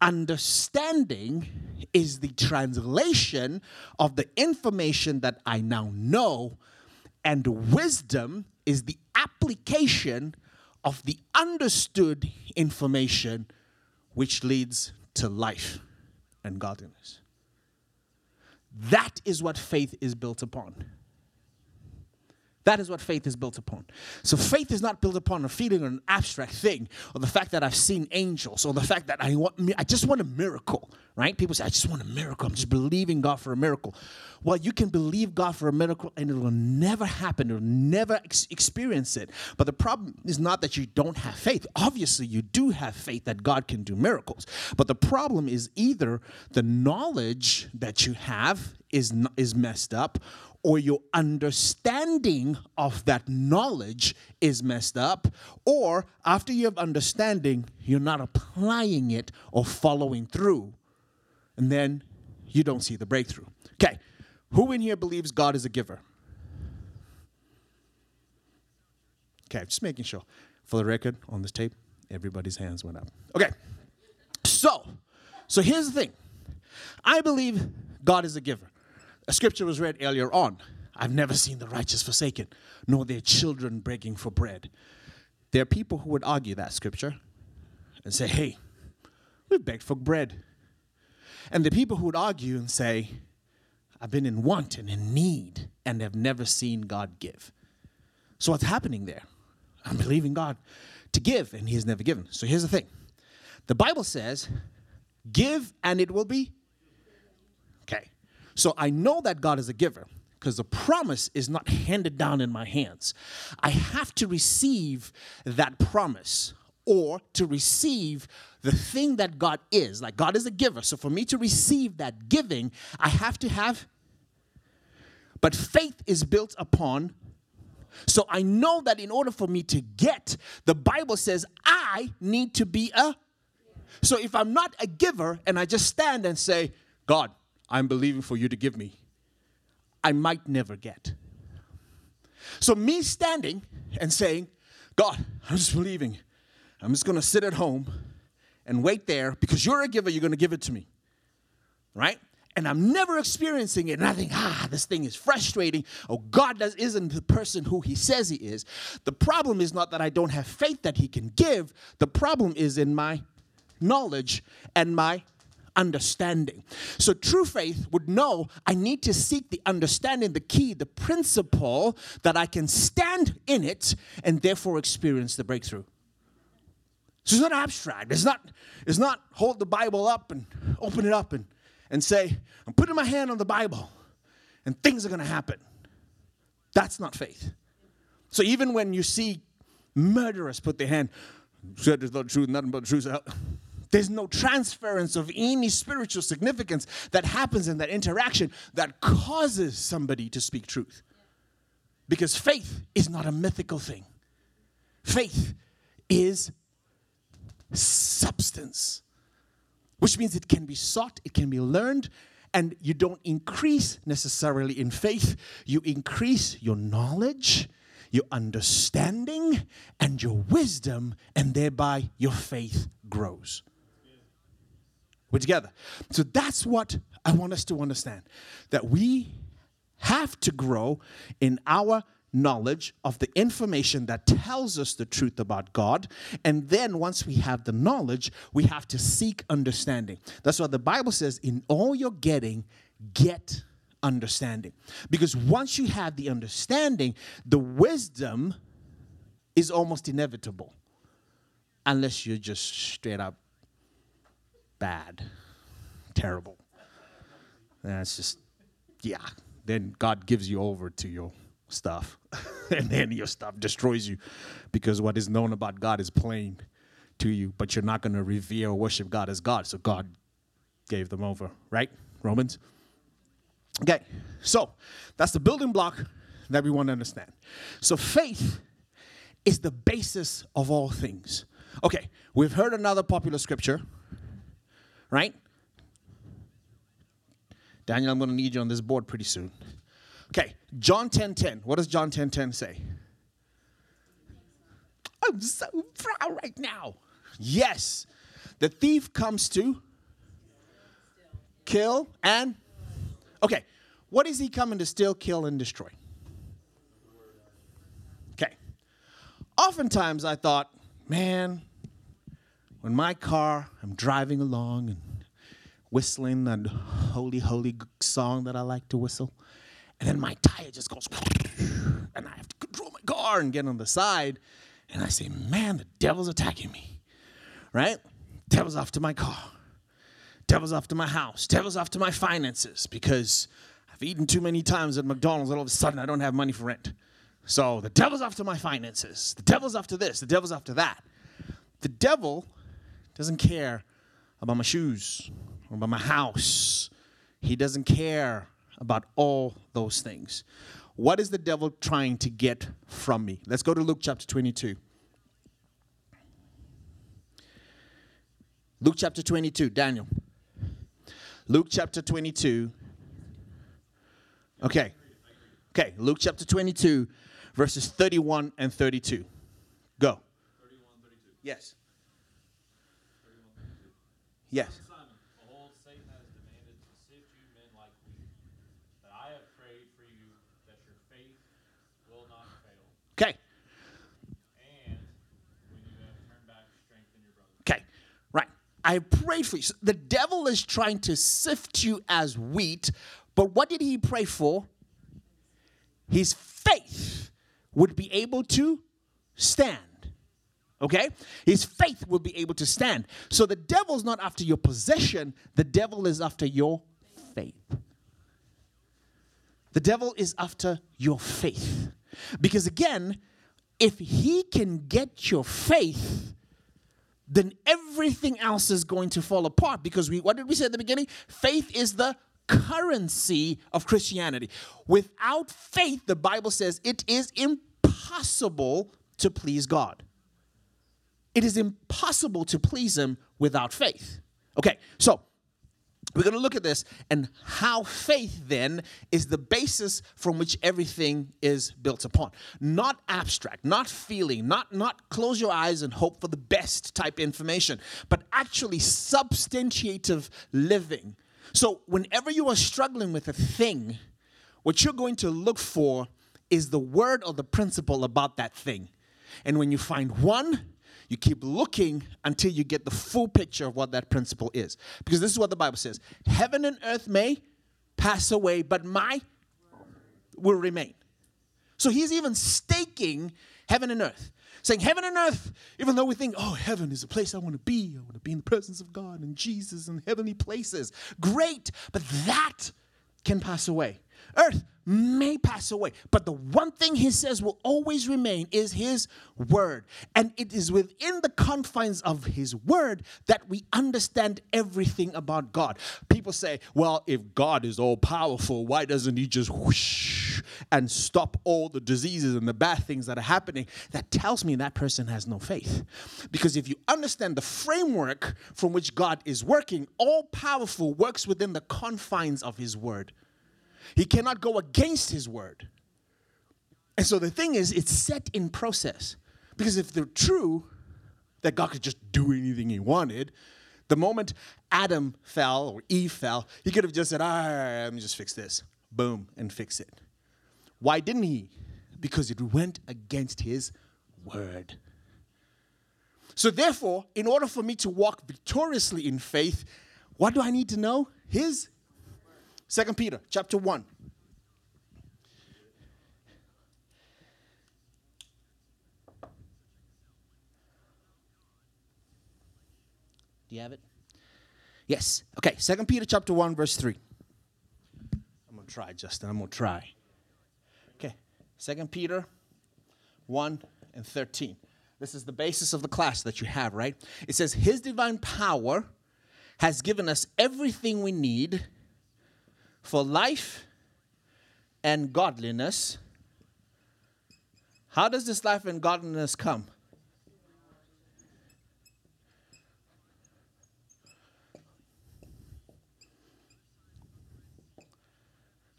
understanding is the translation of the information that I now know, and wisdom is the application of the understood information which leads to life and godliness. That is what faith is built upon. That is what faith is built upon. So faith is not built upon a feeling or an abstract thing, or the fact that I've seen angels, or the fact that I want, I just want a miracle, right? People say, I just want a miracle. I'm just believing God for a miracle. Well, you can believe God for a miracle, and it will never happen. You'll never ex- experience it. But the problem is not that you don't have faith. Obviously, you do have faith that God can do miracles. But the problem is either the knowledge that you have is is messed up, or your understanding of that knowledge is messed up, or after you have understanding, you're not applying it or following through. And then you don't see the breakthrough. Okay, who in here believes God is a giver? Okay, just making sure. For the record, on this tape, everybody's hands went up. Okay, so, so here's the thing. I believe God is a giver. A scripture was read earlier on. I've never seen the righteous forsaken, nor their children begging for bread. There are people who would argue that scripture and say, hey, we begged for bread. And the people who would argue and say, I've been in want and in need and have never seen God give. So what's happening there? I'm believing God to give, and He has never given. So here's the thing the Bible says, give and it will be so I know that God is a giver because the promise is not handed down in my hands. I have to receive that promise or to receive the thing that God is. Like God is a giver. So for me to receive that giving, I have to have. But faith is built upon. So I know that in order for me to get, the Bible says I need to be a. So if I'm not a giver and I just stand and say, God, I'm believing for you to give me, I might never get. So, me standing and saying, God, I'm just believing. I'm just going to sit at home and wait there because you're a giver, you're going to give it to me. Right? And I'm never experiencing it. And I think, ah, this thing is frustrating. Oh, God does, isn't the person who He says He is. The problem is not that I don't have faith that He can give, the problem is in my knowledge and my understanding. So true faith would know I need to seek the understanding, the key, the principle that I can stand in it and therefore experience the breakthrough. So it's not abstract. It's not, it's not hold the Bible up and open it up and, and say, I'm putting my hand on the Bible and things are going to happen. That's not faith. So even when you see murderers put their hand, said there's no truth, nothing but the truth. There's no transference of any spiritual significance that happens in that interaction that causes somebody to speak truth. Because faith is not a mythical thing, faith is substance, which means it can be sought, it can be learned, and you don't increase necessarily in faith, you increase your knowledge, your understanding, and your wisdom, and thereby your faith grows. We're together. So that's what I want us to understand that we have to grow in our knowledge of the information that tells us the truth about God. And then once we have the knowledge, we have to seek understanding. That's what the Bible says in all you're getting, get understanding. Because once you have the understanding, the wisdom is almost inevitable. Unless you're just straight up bad, terrible. That's just, yeah. Then God gives you over to your stuff, [laughs] and then your stuff destroys you because what is known about God is plain to you, but you're not going to revere or worship God as God. So God gave them over, right? Romans? Okay, so that's the building block that we want to understand. So faith is the basis of all things. Okay, we've heard another popular scripture right? Daniel, I'm going to need you on this board pretty soon. Okay, John 10 10. What does John 10 10 say? I'm so proud right now. Yes, the thief comes to kill, and okay. What is he coming to steal, kill, and destroy? Okay. Oftentimes I thought, man, when my car, I'm driving along and whistling that holy, holy song that I like to whistle, and then my tire just goes, and I have to control my car and get on the side, and I say, man, the devil's attacking me, right? Devil's after my car, devil's after my house, devil's after my finances because I've eaten too many times at McDonald's, and all of a sudden I don't have money for rent. So the devil's after my finances, the devil's after this, the devil's after that. The devil doesn't care about my shoes or about my house. He doesn't care about all those things. What is the devil trying to get from me? Let's go to Luke chapter 22. Luke chapter 22, Daniel. Luke chapter 22. Okay. Okay, Luke chapter 22, verses 31 and 32. Go. 31, 32. Yes. 31, 32. Yes. Simon, behold, Satan has demanded to sift you men like wheat. But I have prayed for you that your faith will not fail. Okay. And when you have turned back, strengthen your brothers. Okay, right. I prayed for you. So the devil is trying to sift you as wheat, but what did he pray for? His faith would be able to stand. Okay? His faith will be able to stand. So the devil's not after your possession, the devil is after your faith. The devil is after your faith. Because again, if he can get your faith, then everything else is going to fall apart because we what did we say at the beginning faith is the currency of christianity without faith the bible says it is impossible to please god it is impossible to please him without faith okay so we're going to look at this and how faith then is the basis from which everything is built upon. Not abstract, not feeling, not not close your eyes and hope for the best type information, but actually substantiative living. So whenever you are struggling with a thing, what you're going to look for is the word or the principle about that thing. And when you find one, you keep looking until you get the full picture of what that principle is. Because this is what the Bible says Heaven and earth may pass away, but my will remain. So he's even staking heaven and earth. Saying heaven and earth, even though we think, oh, heaven is a place I want to be. I want to be in the presence of God and Jesus and heavenly places. Great, but that can pass away. Earth may pass away, but the one thing he says will always remain is his word. And it is within the confines of his word that we understand everything about God. People say, well, if God is all powerful, why doesn't he just whoosh and stop all the diseases and the bad things that are happening? That tells me that person has no faith. Because if you understand the framework from which God is working, all powerful works within the confines of his word. He cannot go against his word. And so the thing is, it's set in process. Because if they're true, that God could just do anything he wanted, the moment Adam fell or Eve fell, he could have just said, right, let me just fix this. Boom, and fix it. Why didn't he? Because it went against his word. So, therefore, in order for me to walk victoriously in faith, what do I need to know? His Second Peter chapter 1. Do you have it? Yes. Okay, Second Peter chapter 1 verse 3. I'm going to try, Justin. I'm going to try. Okay. Second Peter 1 and 13. This is the basis of the class that you have, right? It says his divine power has given us everything we need for life and godliness. How does this life and godliness come?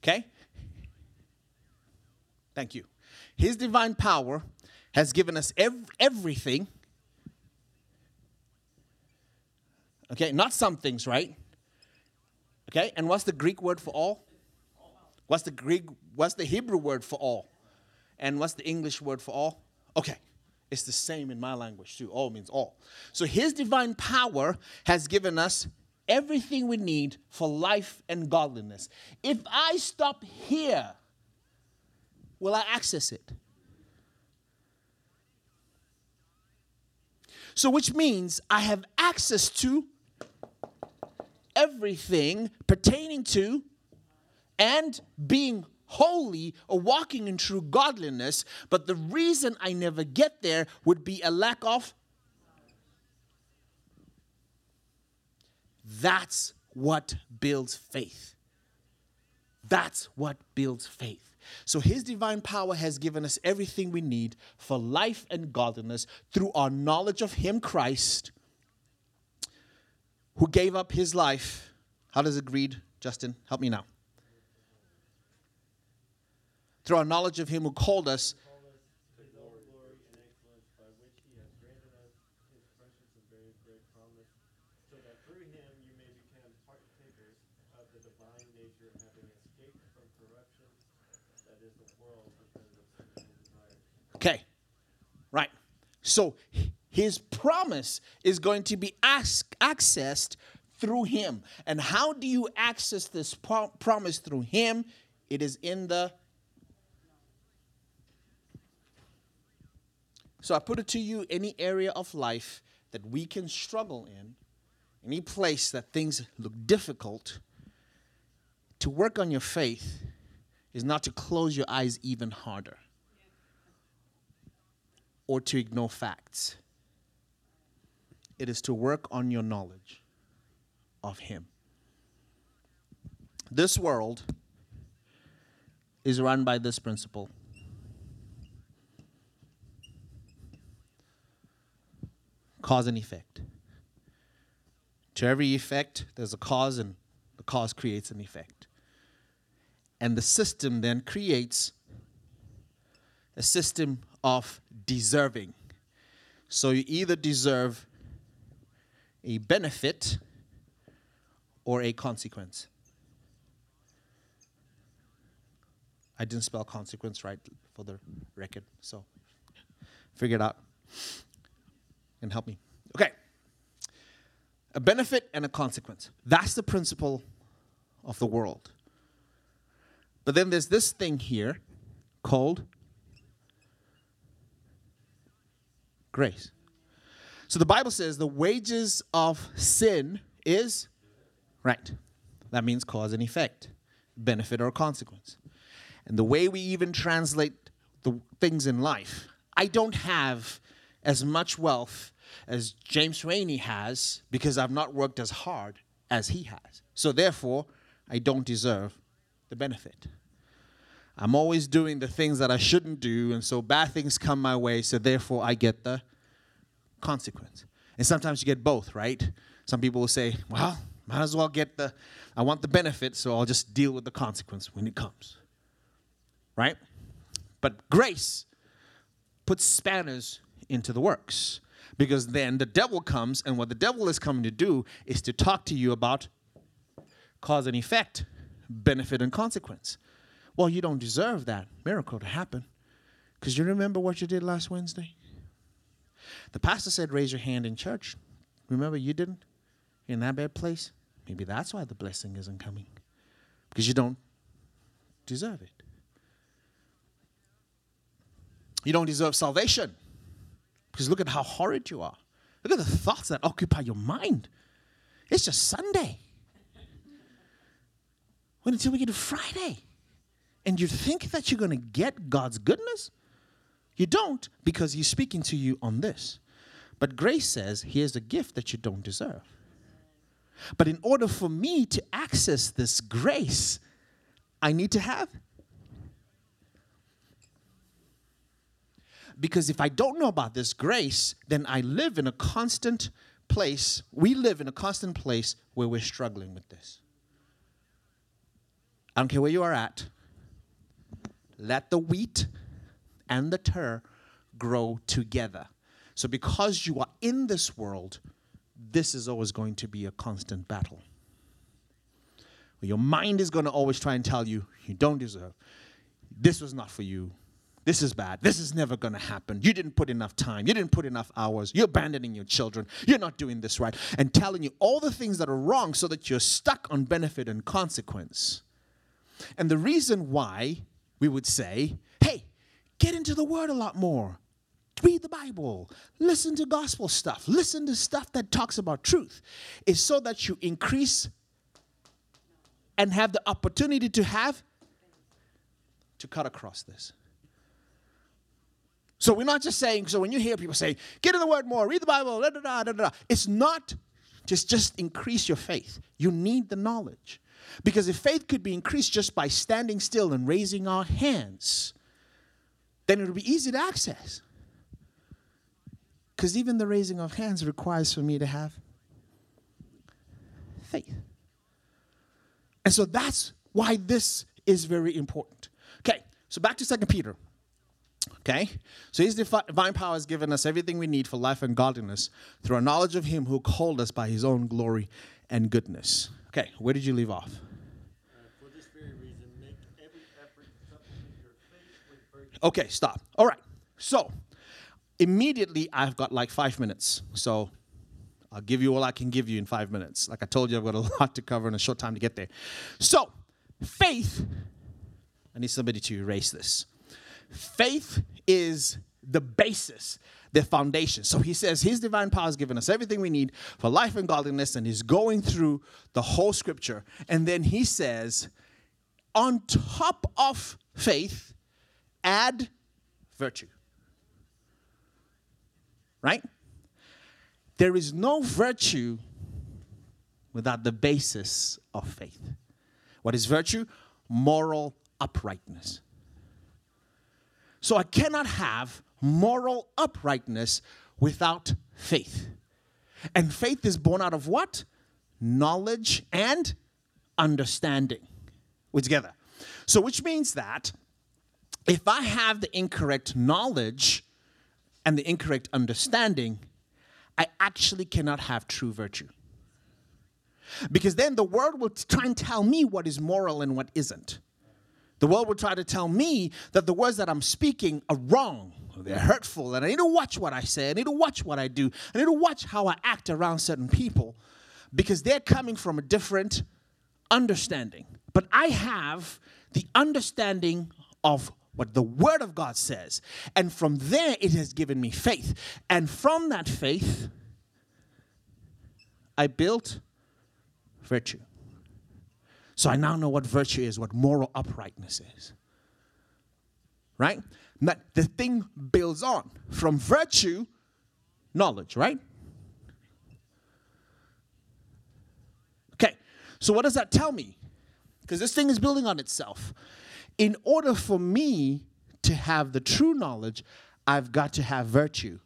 Okay? Thank you. His divine power has given us ev- everything. Okay, not some things, right? Okay, and what's the Greek word for all? What's the Greek, what's the Hebrew word for all? And what's the English word for all? Okay, it's the same in my language too. All means all. So his divine power has given us everything we need for life and godliness. If I stop here, will I access it? So, which means I have access to everything pertaining to and being holy or walking in true godliness. But the reason I never get there would be a lack of. That's what builds faith. That's what builds faith. So, His divine power has given us everything we need for life and godliness through our knowledge of Him, Christ, who gave up His life. How does it read, Justin? Help me now. Through our knowledge of Him who called us. Okay, right. So his promise is going to be ask, accessed through him. And how do you access this pro- promise through him? It is in the. So I put it to you any area of life that we can struggle in, any place that things look difficult, to work on your faith is not to close your eyes even harder or to ignore facts. It is to work on your knowledge of Him. This world is run by this principle. Cause and effect. To every effect, there's a cause, and the cause creates an effect. And the system then creates a system of deserving. So you either deserve a benefit or a consequence. I didn't spell consequence right for the record, so figure it out and help me. Okay. A benefit and a consequence. That's the principle of the world. But then there's this thing here called grace. So the Bible says the wages of sin is right. That means cause and effect, benefit or consequence. And the way we even translate the things in life, I don't have as much wealth as James Rainey has because I've not worked as hard as he has. So therefore, I don't deserve the benefit. I'm always doing the things that I shouldn't do, and so bad things come my way, so therefore I get the consequence. And sometimes you get both, right? Some people will say, well, might as well get the, I want the benefit, so I'll just deal with the consequence when it comes. Right? But grace puts spanners into the works because then the devil comes, and what the devil is coming to do is to talk to you about cause and effect, benefit and consequence. Well, you don't deserve that miracle to happen because you remember what you did last Wednesday? The pastor said, raise your hand in church. Remember, you didn't? In that bad place? Maybe that's why the blessing isn't coming because you don't deserve it. You don't deserve salvation because look at how horrid you are. Look at the thoughts that occupy your mind. It's just Sunday. Wait until we get to Friday. And you think that you're going to get God's goodness? You don't because He's speaking to you on this. But grace says, here's a gift that you don't deserve. But in order for me to access this grace, I need to have. Because if I don't know about this grace, then I live in a constant place. We live in a constant place where we're struggling with this. I don't care where you are at. Let the wheat and the tare grow together. So, because you are in this world, this is always going to be a constant battle. Your mind is going to always try and tell you you don't deserve. This was not for you. This is bad. This is never going to happen. You didn't put enough time. You didn't put enough hours. You're abandoning your children. You're not doing this right. And telling you all the things that are wrong so that you're stuck on benefit and consequence. And the reason why we would say, hey, get into the word a lot more. Read the Bible, listen to gospel stuff, listen to stuff that talks about truth, is so that you increase and have the opportunity to have to cut across this. So we're not just saying, so when you hear people say, get in the word more, read the Bible, da da da da da, it's not just just increase your faith. You need the knowledge. Because if faith could be increased just by standing still and raising our hands, then it would be easy to access. Because even the raising of hands requires for me to have faith. And so that's why this is very important. Okay, so back to Second Peter. Okay? So his divine power has given us everything we need for life and godliness through our knowledge of him who called us by his own glory and goodness. Okay, where did you leave off? For this very reason, make every effort to supplement your faith with virtue. Okay, stop. All right. So immediately I've got like five minutes. So I'll give you all I can give you in five minutes. Like I told you, I've got a [laughs] lot to cover in a short time to get there. So, faith, I need somebody to erase this. Faith is the basis, the foundation. So he says his divine power has given us everything we need for life and godliness, and he's going through the whole scripture. And then he says, on top of faith, add virtue. Right? There is no virtue without the basis of faith. What is virtue? Moral uprightness. So I cannot have moral uprightness without faith. And faith is born out of what? Knowledge and understanding. We're together. So, which means that if I have the incorrect knowledge and the incorrect understanding, I actually cannot have true virtue. Because then the world will try and tell me what is moral and what isn't. The world will try to tell me that the words that I'm speaking are wrong, they're hurtful, and I need to watch what I say, I need to watch what I do, I need to watch how I act around certain people because they're coming from a different understanding. But I have the understanding of what the Word of God says. And from there, it has given me faith. And from that faith, I built virtue. So I now know what virtue is, what moral uprightness is. Right? Now, the thing builds on from virtue, knowledge, right? Okay, so what does that tell me? Because this thing is building on itself. In order for me to have the true knowledge, I've got to have virtue,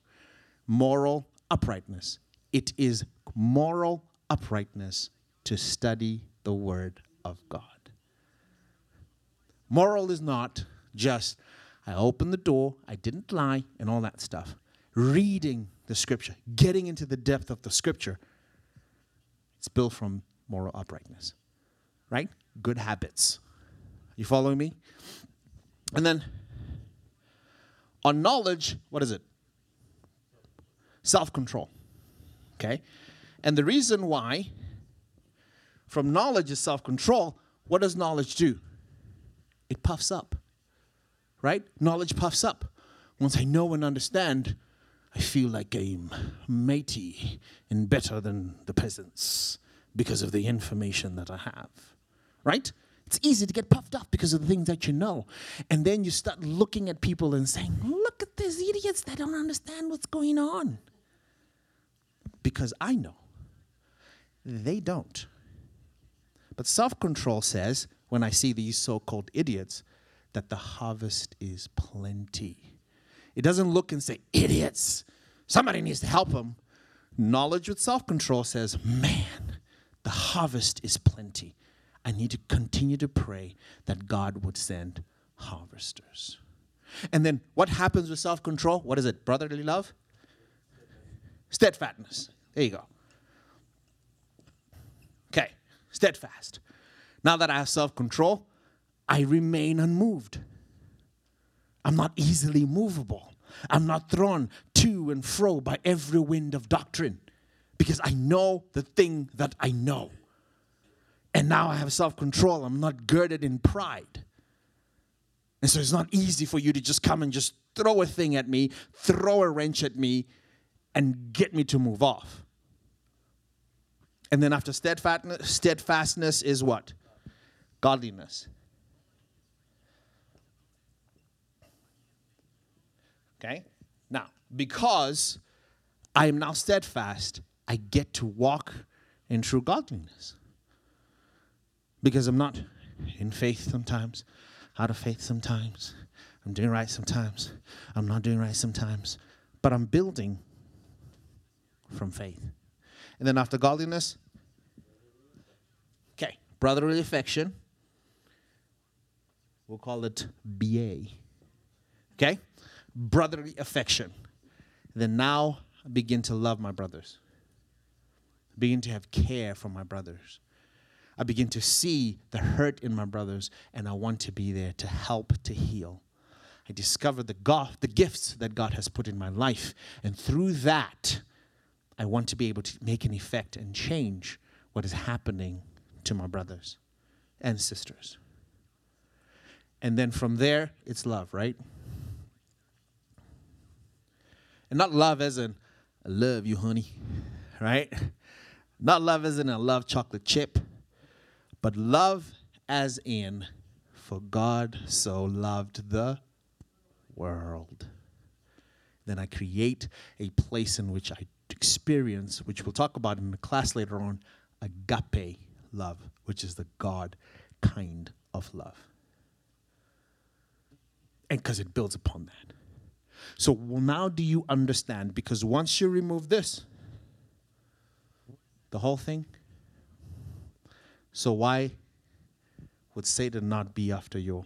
moral uprightness. It is moral uprightness to study the Word of God. Moral is not just, I opened the door, I didn't lie, and all that stuff. Reading the Scripture, getting into the depth of the Scripture, it's built from moral uprightness, right? Good habits. You following me? And then on knowledge, what is it? Self control. Okay? And the reason why from knowledge is self control, what does knowledge do? It puffs up. Right? Knowledge puffs up. Once I know and understand, I feel like I'm mighty and better than the peasants because of the information that I have. Right? It's easy to get puffed up because of the things that you know. And then you start looking at people and saying, look at these idiots, they don't understand what's going on. Because I know. They don't. But self control says, when I see these so called idiots, that the harvest is plenty. It doesn't look and say, idiots, somebody needs to help them. Knowledge with self control says, man, the harvest is plenty. I need to continue to pray that God would send harvesters. And then what happens with self control? What is it? Brotherly love? Steadfastness. There you go. Okay, steadfast. Now that I have self control, I remain unmoved. I'm not easily movable. I'm not thrown to and fro by every wind of doctrine because I know the thing that I know. And now I have self control. I'm not girded in pride. And so it's not easy for you to just come and just throw a thing at me, throw a wrench at me, and get me to move off. And then after steadfastness, steadfastness is what? Godliness. Okay? Now, because I am now steadfast, I get to walk in true godliness. Because I'm not in faith sometimes, out of faith sometimes. I'm doing right sometimes. I'm not doing right sometimes. But I'm building from faith. And then after godliness, okay, brotherly affection. We'll call it BA. Okay? Brotherly affection. Then now I begin to love my brothers. Begin to have care for my brothers. I begin to see the hurt in my brothers, and I want to be there to help to heal. I discover the God, the gifts that God has put in my life, and through that, I want to be able to make an effect and change what is happening to my brothers and sisters. And then from there, it's love, right? And not love as in, I love you, honey, [laughs] right? Not love as in I love chocolate chip, but love as in, for God so loved the world. Then I create a place in which I experience, which we'll talk about in the class later on, agape love, which is the God kind of love. And because it builds upon that. So well, now do you understand? Because once you remove this, the whole thing, so why would Satan not be after your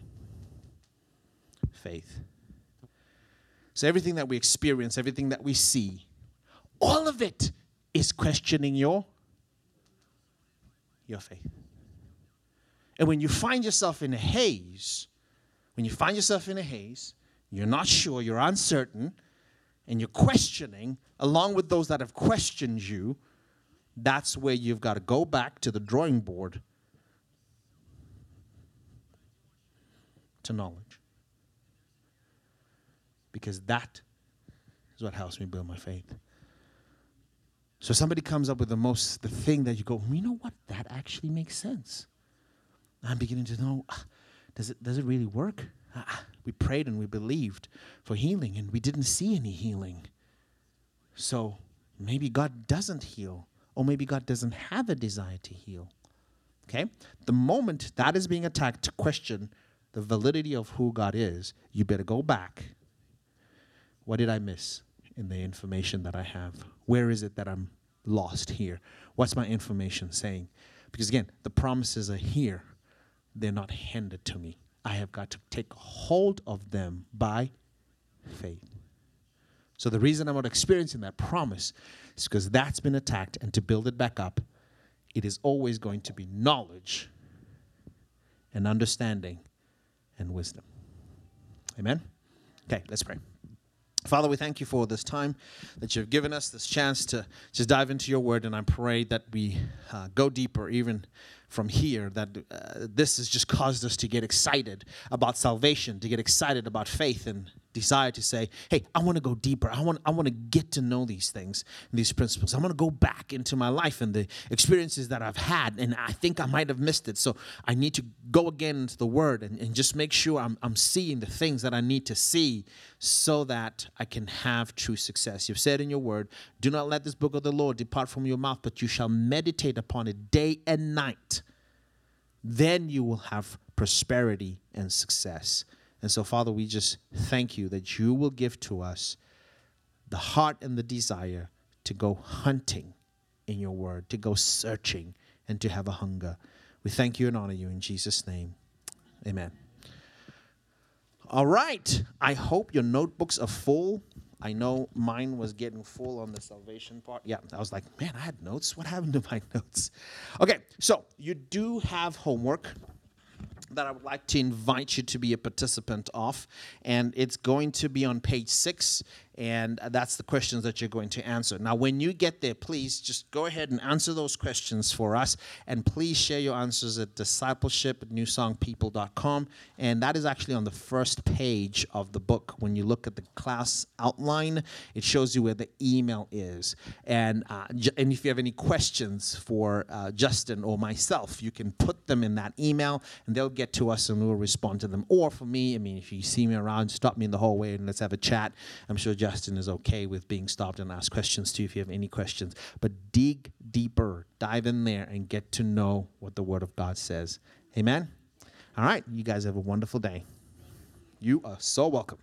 faith? So everything that we experience, everything that we see, all of it is questioning your your faith. And when you find yourself in a haze, when you find yourself in a haze, you're not sure, you're uncertain, and you're questioning, along with those that have questioned you, that's where you've got to go back to the drawing board to knowledge. Because that is what helps me build my faith. So somebody comes up with the most the thing that you go, you know what? That actually makes sense. I'm beginning to know, ah, does it does it really work? Ah, we prayed and we believed for healing and we didn't see any healing. So maybe God doesn't heal, or maybe God doesn't have a desire to heal. Okay? The moment that is being attacked to question the validity of who God is, you better go back. What did I miss in the information that I have? Where is it that I'm lost here? What's my information saying? Because again, the promises are here, they're not handed to me. I have got to take hold of them by faith. So the reason I'm not experiencing that promise is because that's been attacked, and to build it back up, it is always going to be knowledge and understanding and wisdom. Amen? Okay, let's pray. Father, we thank you for this time that you've given us, this chance to just dive into your word, and I pray that we uh, go deeper even from here, that uh, this has just caused us to get excited about salvation, to get excited about faith, and desire to say, hey, I want to go deeper. I want, I want to get to know these things, these principles. I want to go back into my life and the experiences that I've had, and I think I might have missed it. So I need to go again into the Word and, and just make sure I'm, I'm seeing the things that I need to see so that I can have true success. You've said in your Word, do not let this book of the Lord depart from your mouth, but you shall meditate upon it day and night. Then you will have prosperity and success. And so, Father, we just thank you that you will give to us the heart and the desire to go hunting in your word, to go searching, and to have a hunger. We thank you and honor you in Jesus' name. Amen. All right. I hope your notebooks are full I know mine was getting full on the salvation part. Yeah, I was like, man, I had notes. What happened to my [laughs] notes? Okay, so you do have homework that I would like to invite you to be a participant of. And it's going to be on page six. And that's the questions that you're going to answer. Now, when you get there, please just go ahead and answer those questions for us. And please share your answers at discipleship at newsongpeople.com. And that is actually on the first page of the book. When you look at the class outline, it shows you where the email is. And, uh, and if you have any questions for uh, Justin or myself, you can put them in that email and they'll get to us and we'll respond to them. Or for me, I mean, if you see me around, stop me in the hallway and let's have a chat. I'm sure Justin is okay with being stopped and asked questions too if you have any questions. But dig deeper, dive in there and get to know what the Word of God says. Amen? All right, you guys have a wonderful day. You are so welcome.